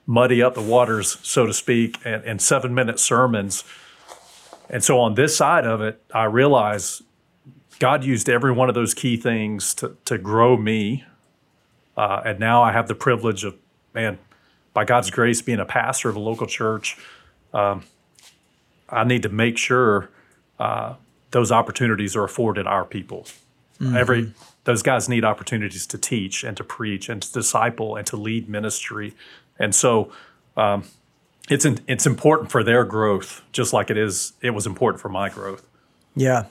muddy up the waters, so to speak, and, and seven minute sermons. And so on this side of it, I realize God used every one of those key things to, to grow me uh, and now I have the privilege of, man, by God's grace, being a pastor of a local church. Um, I need to make sure uh, those opportunities are afforded our people. Mm-hmm. Every those guys need opportunities to teach and to preach and to disciple and to lead ministry, and so um, it's in, it's important for their growth, just like it is. It was important for my growth. Yeah,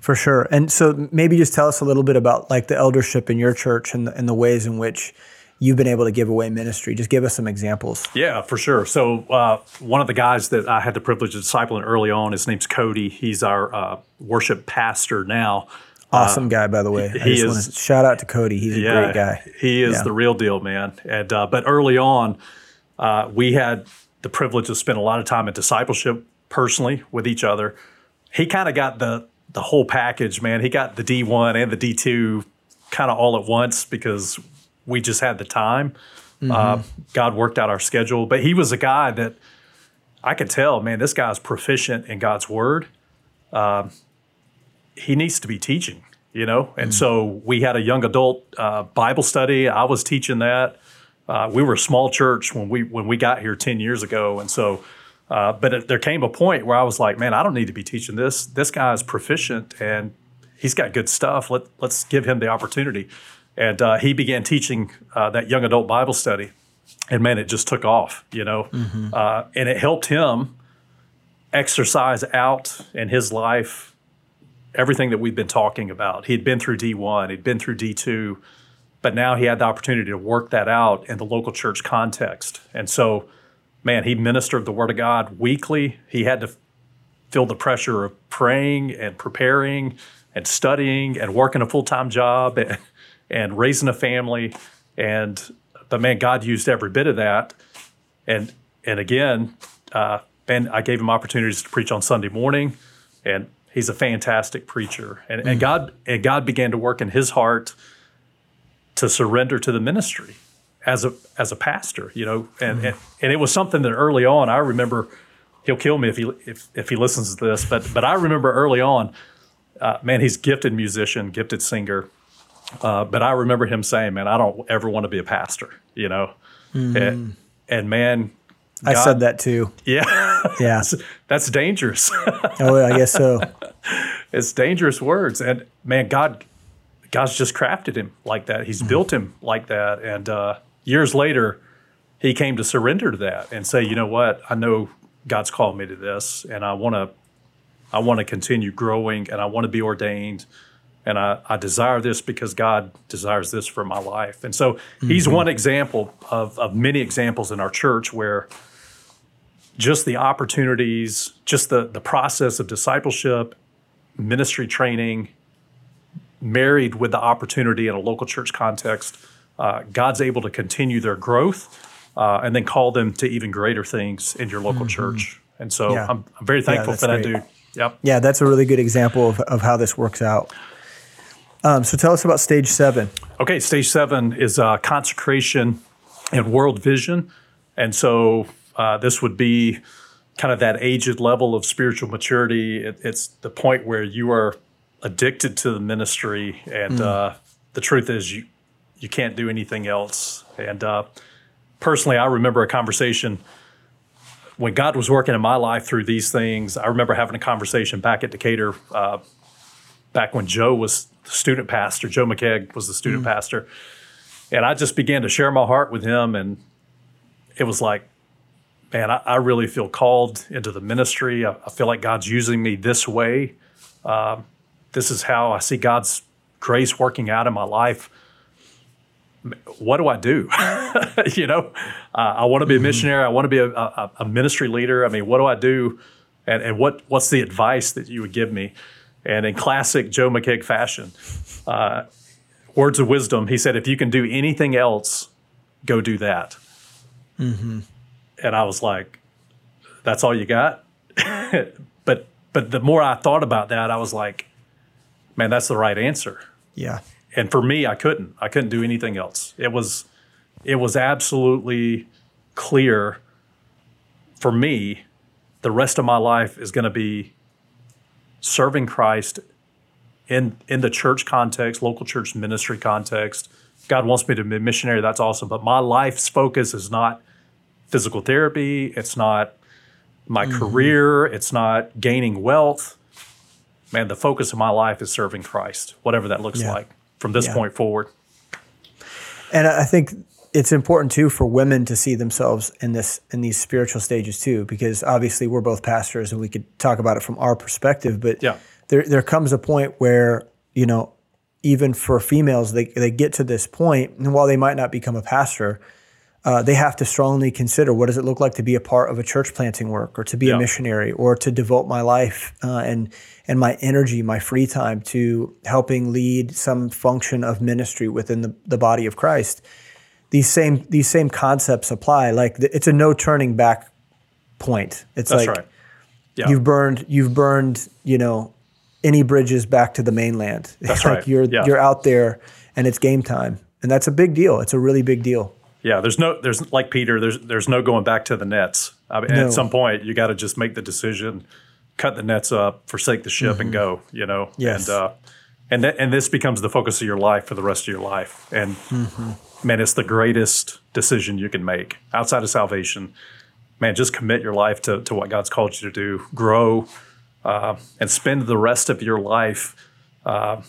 for sure. And so maybe just tell us a little bit about like the eldership in your church and the, and the ways in which you've been able to give away ministry. Just give us some examples. Yeah, for sure. So uh, one of the guys that I had the privilege of discipling early on, his name's Cody. He's our uh, worship pastor now. Awesome uh, guy, by the way. I he is. shout out to Cody. He's a yeah, great guy. He is yeah. the real deal, man. And uh, but early on, uh, we had the privilege of spending a lot of time in discipleship personally with each other. He kind of got the the whole package, man. He got the D1 and the D2 kind of all at once because we just had the time. Mm-hmm. Uh, God worked out our schedule, but he was a guy that I could tell, man, this guy's proficient in God's word. Um, he needs to be teaching, you know? And mm-hmm. so we had a young adult uh, Bible study. I was teaching that. Uh, we were a small church when we when we got here 10 years ago. And so Uh, but it, there came a point where I was like, man, I don't need to be teaching this. This guy is proficient and he's got good stuff. Let, let's give him the opportunity. And uh, he began teaching uh, that young adult Bible study. And man, it just took off, you know, mm-hmm. Uh, and it helped him exercise out in his life everything that we've been talking about. He'd been through D1, he'd been through D2, but now he had the opportunity to work that out in the local church context. And so, man, he ministered the Word of God weekly. He had to feel the pressure of praying and preparing and studying and working a full time job and, and raising a family. And but man, God used every bit of that. And and again, uh, and I gave him opportunities to preach on Sunday morning, and he's a fantastic preacher. And, mm-hmm. and God and God began to work in his heart to surrender to the ministry as a as a pastor, you know, and, mm-hmm. and and it was something that early on I remember. He'll kill me if he if if he listens to this, but but I remember early on, uh, man, he's gifted musician, gifted singer, uh, but I remember him saying, "Man, I don't ever want to be a pastor," you know, mm-hmm. and, and man, God, I said that too. Yeah, yeah, that's, that's dangerous. oh, I guess so. it's dangerous words, and man, God God's just crafted him like that. He's mm-hmm. built him like that. And uh, years later, he came to surrender to that and say, you know what? I know God's called me to this, and I want to, I want to continue growing, and I want to be ordained, and I, I desire this because God desires this for my life. And so mm-hmm. he's one example of, of many examples in our church where just the opportunities, just the the process of discipleship, ministry training, married with the opportunity in a local church context, uh, God's able to continue their growth uh, and then call them to even greater things in your local mm-hmm. church. And so yeah. I'm, I'm, very thankful yeah, for that, great. dude. Yep. Yeah, that's a really good example of, of how this works out. Um, so tell us about stage seven. Okay, stage seven is uh, consecration and world vision. And so uh, this would be kind of that aged level of spiritual maturity. It, it's the point where you are addicted to the ministry, and mm. uh, the truth is you you can't do anything else. And uh, personally, I remember a conversation when God was working in my life through these things. I remember having a conversation back at Decatur, uh, back when Joe was the student pastor. Joe McKeag was the student mm. pastor, and I just began to share my heart with him, and it was like. Man, I, I really feel called into the ministry. I, I, feel like God's using me this way. Um, this is how I see God's grace working out in my life. What do I do? you know, uh, I want to be a mm-hmm. missionary. I want to be a, a, a, ministry leader. I mean, what do I do? And, and what what's the advice that you would give me? And in classic Joe McKeag fashion, uh, words of wisdom, he said, if you can do anything else, go do that. Mm-hmm. And I was like, that's all you got? but but the more I thought about that, I was like, man, that's the right answer. Yeah. And for me, I couldn't. I couldn't do anything else. It was it was absolutely clear for me the rest of my life is going to be serving Christ in in the church context, local church ministry context. God wants me to be a missionary, that's awesome, but my life's focus is not physical therapy, it's not my mm-hmm. career, it's not gaining wealth man, the focus of my life is serving Christ, whatever that looks yeah. like from this yeah. point forward. And I think it's important too for women to see themselves in this in these spiritual stages too, because obviously we're both pastors and we could talk about it from our perspective. But yeah. there there comes a point where you know even for females they they get to this point, and while they might not become a pastor, uh, they have to strongly consider what does it look like to be a part of a church planting work or to be yeah. a missionary or to devote my life uh, and and my energy my free time to helping lead some function of ministry within the, the body of christ these same these same concepts apply like it's a no turning back point it's That's like right. yeah. you've burned you've burned you know any bridges back to the mainland That's like right. you're yeah. you're out there and it's game time and that's a big deal it's a really big deal yeah, there's no there's like Peter, there's there's no going back to the nets. I mean, no. At some point, you got to just make the decision, cut the nets up, forsake the ship, mm-hmm. and go. You know, yes. and uh, and th- and this becomes the focus of your life for the rest of your life. And mm-hmm. man, it's the greatest decision you can make outside of salvation. man, just commit your life to, to what God's called you to do, grow, uh, and spend the rest of your life uh,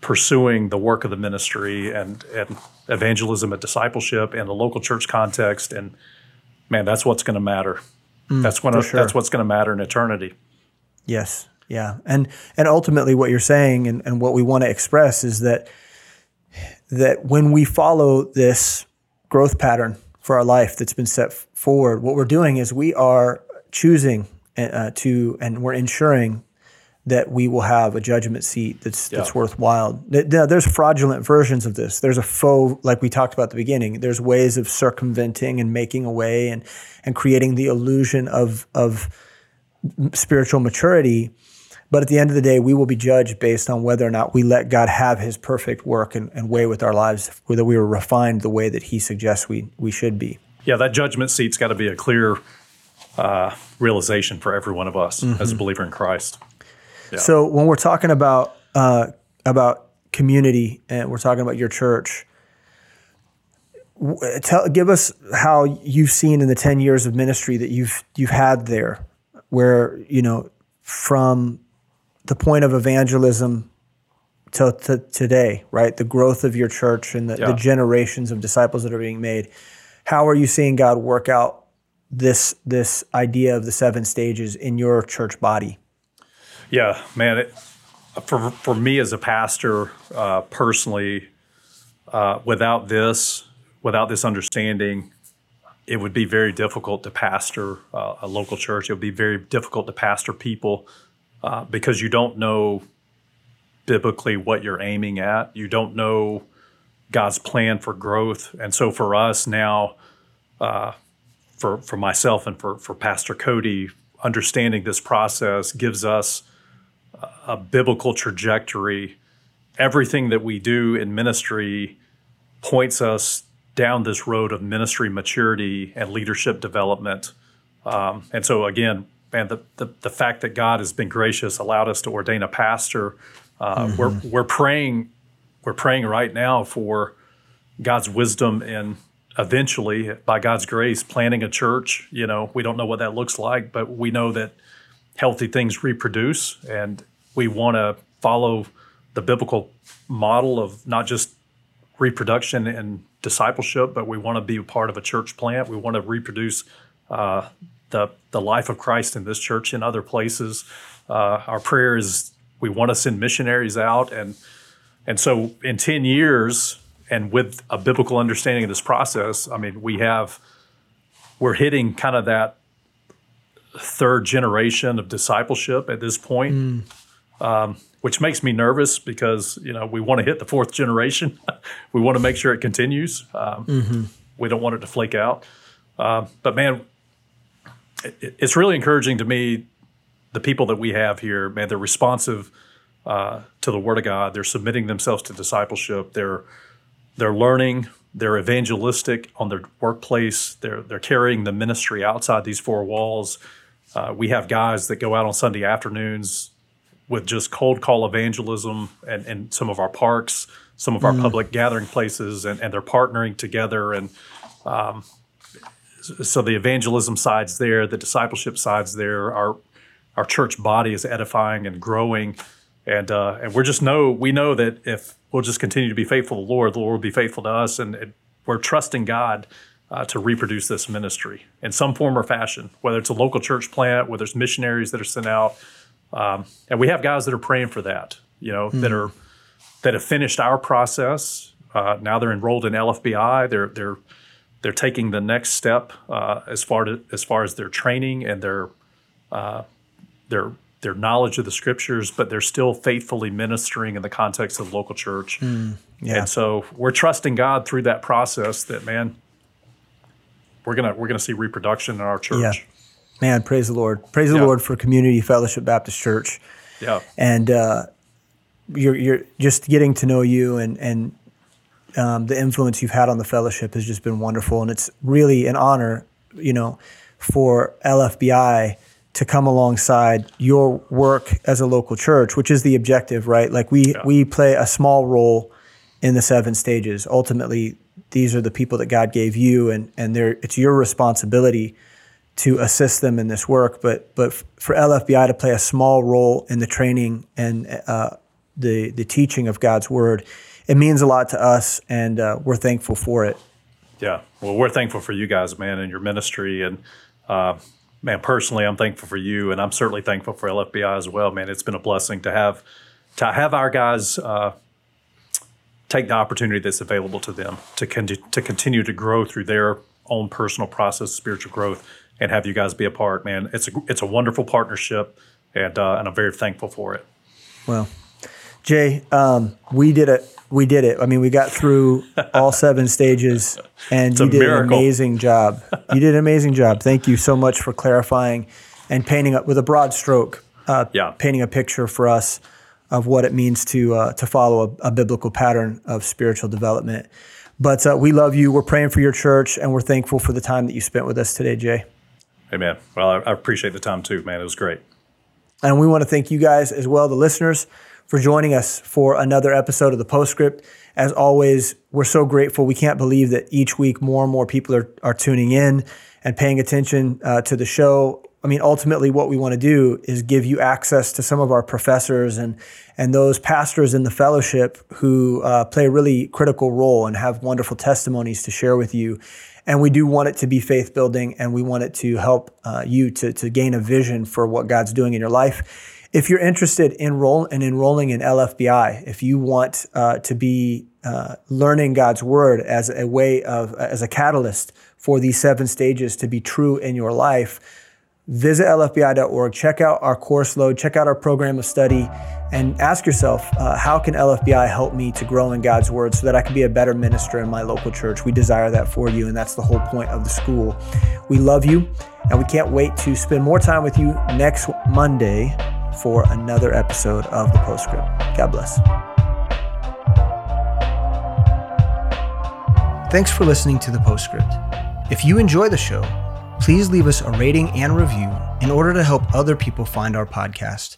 pursuing the work of the ministry and, and evangelism and discipleship and the local church context. And man, that's what's going to matter. Mm, that's when sure. that's what's going to matter in eternity. Yes. Yeah. And and ultimately what you're saying and, and what we want to express is that that when we follow this growth pattern for our life that's been set forward, what we're doing is we are choosing uh, to and we're ensuring that we will have a judgment seat that's yeah. that's worthwhile. There's fraudulent versions of this. There's a faux, like we talked about at the beginning. There's ways of circumventing and making a way and and creating the illusion of of spiritual maturity. But at the end of the day, we will be judged based on whether or not we let God have His perfect work and, and way with our lives, whether we were refined the way that He suggests we we should be. Yeah, that judgment seat's got to be a clear uh, realization for every one of us mm-hmm. as a believer in Christ. So when we're talking about uh, about community and we're talking about your church, tell give us how you've seen in the ten years of ministry that you've you've had there, where you know from the point of evangelism to, to today, right? The growth of your church and the, yeah. the generations of disciples that are being made. How are you seeing God work out this this idea of the seven stages in your church body? Yeah, man. It, for for me as a pastor, uh, personally, uh, without this, without this understanding, it would be very difficult to pastor uh, a local church. It would be very difficult to pastor people uh, because you don't know biblically what you're aiming at. You don't know God's plan for growth, and so for us now, uh, for for myself and for for Pastor Cody, understanding this process gives us a biblical trajectory. Everything that we do in ministry points us down this road of ministry maturity and leadership development. Um, and so, again, man, the, the, the, fact that God has been gracious, allowed us to ordain a pastor, uh, mm-hmm. we're, we're praying, we're praying right now for God's wisdom and eventually, by God's grace, planting a church. You know, we don't know what that looks like, but we know that healthy things reproduce, and we want to follow the biblical model of not just reproduction and discipleship, but we want to be a part of a church plant. We want to reproduce uh, the the life of Christ in this church in other places. Uh, our prayer is we want to send missionaries out, and and so in ten years, and with a biblical understanding of this process, I mean, we have we're hitting kind of that third generation of discipleship at this point, mm. um, which makes me nervous because you know we want to hit the fourth generation. we want to make sure it continues. Um, mm-hmm. We don't want it to flake out. Uh, but man, it, it's really encouraging to me. The people that we have here, man, they're responsive uh, to the Word of God. They're submitting themselves to discipleship. They're they're learning. They're evangelistic on their workplace. They're they're carrying the ministry outside these four walls. Uh, we have guys that go out on Sunday afternoons with just cold call evangelism and, and some of our parks, some of our mm. public gathering places, and, and, they're partnering together. And um, so the evangelism side's there, the discipleship side's there. Our our church body is edifying and growing, and uh, and we're just know we know that if we'll just continue to be faithful to the Lord, the Lord will be faithful to us, and, and we're trusting God uh, to reproduce this ministry in some form or fashion, whether it's a local church plant, whether it's missionaries that are sent out. Um, and we have guys that are praying for that, you know, mm-hmm. that are that have finished our process. Uh, now they're enrolled in LFBI. They're they're they're taking the next step uh, as far to, as far as their training and their uh, their their knowledge of the scriptures, but they're still faithfully ministering in the context of local church. Mm, yeah. And so we're trusting God through that process that man, we're gonna we're gonna see reproduction in our church. Yeah. Man, praise the Lord. Praise the yeah. Lord for Community Fellowship Baptist Church. Yeah. And uh, you're you're just getting to know you and and um, the influence you've had on the fellowship has just been wonderful, and it's really an honor, you know, for LFBI to come alongside your work as a local church, which is the objective, right? Like we yeah. we play a small role in the seven stages. Ultimately, these are the people that God gave you, and and it's your responsibility to assist them in this work, but but for LFBI to play a small role in the training and uh, the the teaching of God's word, it means a lot to us, and uh, we're thankful for it. Yeah, well, we're thankful for you guys, man, and your ministry, and uh, man, personally, I'm thankful for you, and I'm certainly thankful for LFBI as well, man. It's been a blessing to have to have our guys uh, take the opportunity that's available to them to con- to continue to grow through their own personal process, spiritual growth, and have you guys be a part, man. It's a it's a wonderful partnership, and uh, and I'm very thankful for it. Well, Jay, um, we did it. We did it. I mean, we got through all seven stages, and it's you did miracle. an amazing job. You did an amazing job. Thank you so much for clarifying and painting up with a broad stroke. Uh, yeah. painting a picture for us of what it means to uh, to follow a, a, biblical pattern of spiritual development. But uh, we love you. We're praying for your church, and we're thankful for the time that you spent with us today, Jay. Amen. Well, I, I appreciate the time too, man. It was great. And we want to thank you guys as well, the listeners, for joining us for another episode of the Postscript. As always, we're so grateful. We can't believe that each week more and more people are, are tuning in and paying attention uh, to the show. I mean, ultimately, what we want to do is give you access to some of our professors and and those pastors in the fellowship who uh, play a really critical role and have wonderful testimonies to share with you. And we do want it to be faith building, and we want it to help uh, you to to gain a vision for what God's doing in your life. If you're interested in enroll in enrolling in LFBI, if you want uh, to be uh, learning God's word as a way of as a catalyst for these seven stages to be true in your life visit lfbi.org, check out our course load, check out our program of study, and ask yourself, uh, how can LFBI help me to grow in God's Word so that I can be a better minister in my local church? We desire that for you, and that's the whole point of the school. We love you, and we can't wait to spend more time with you next Monday for another episode of the Postscript. God bless. Thanks for listening to the Postscript. If you enjoy the show, please leave us a rating and review in order to help other people find our podcast.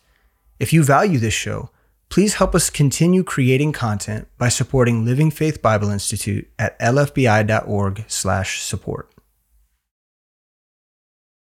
If you value this show, please help us continue creating content by supporting Living Faith Bible Institute at lfbi.org/support.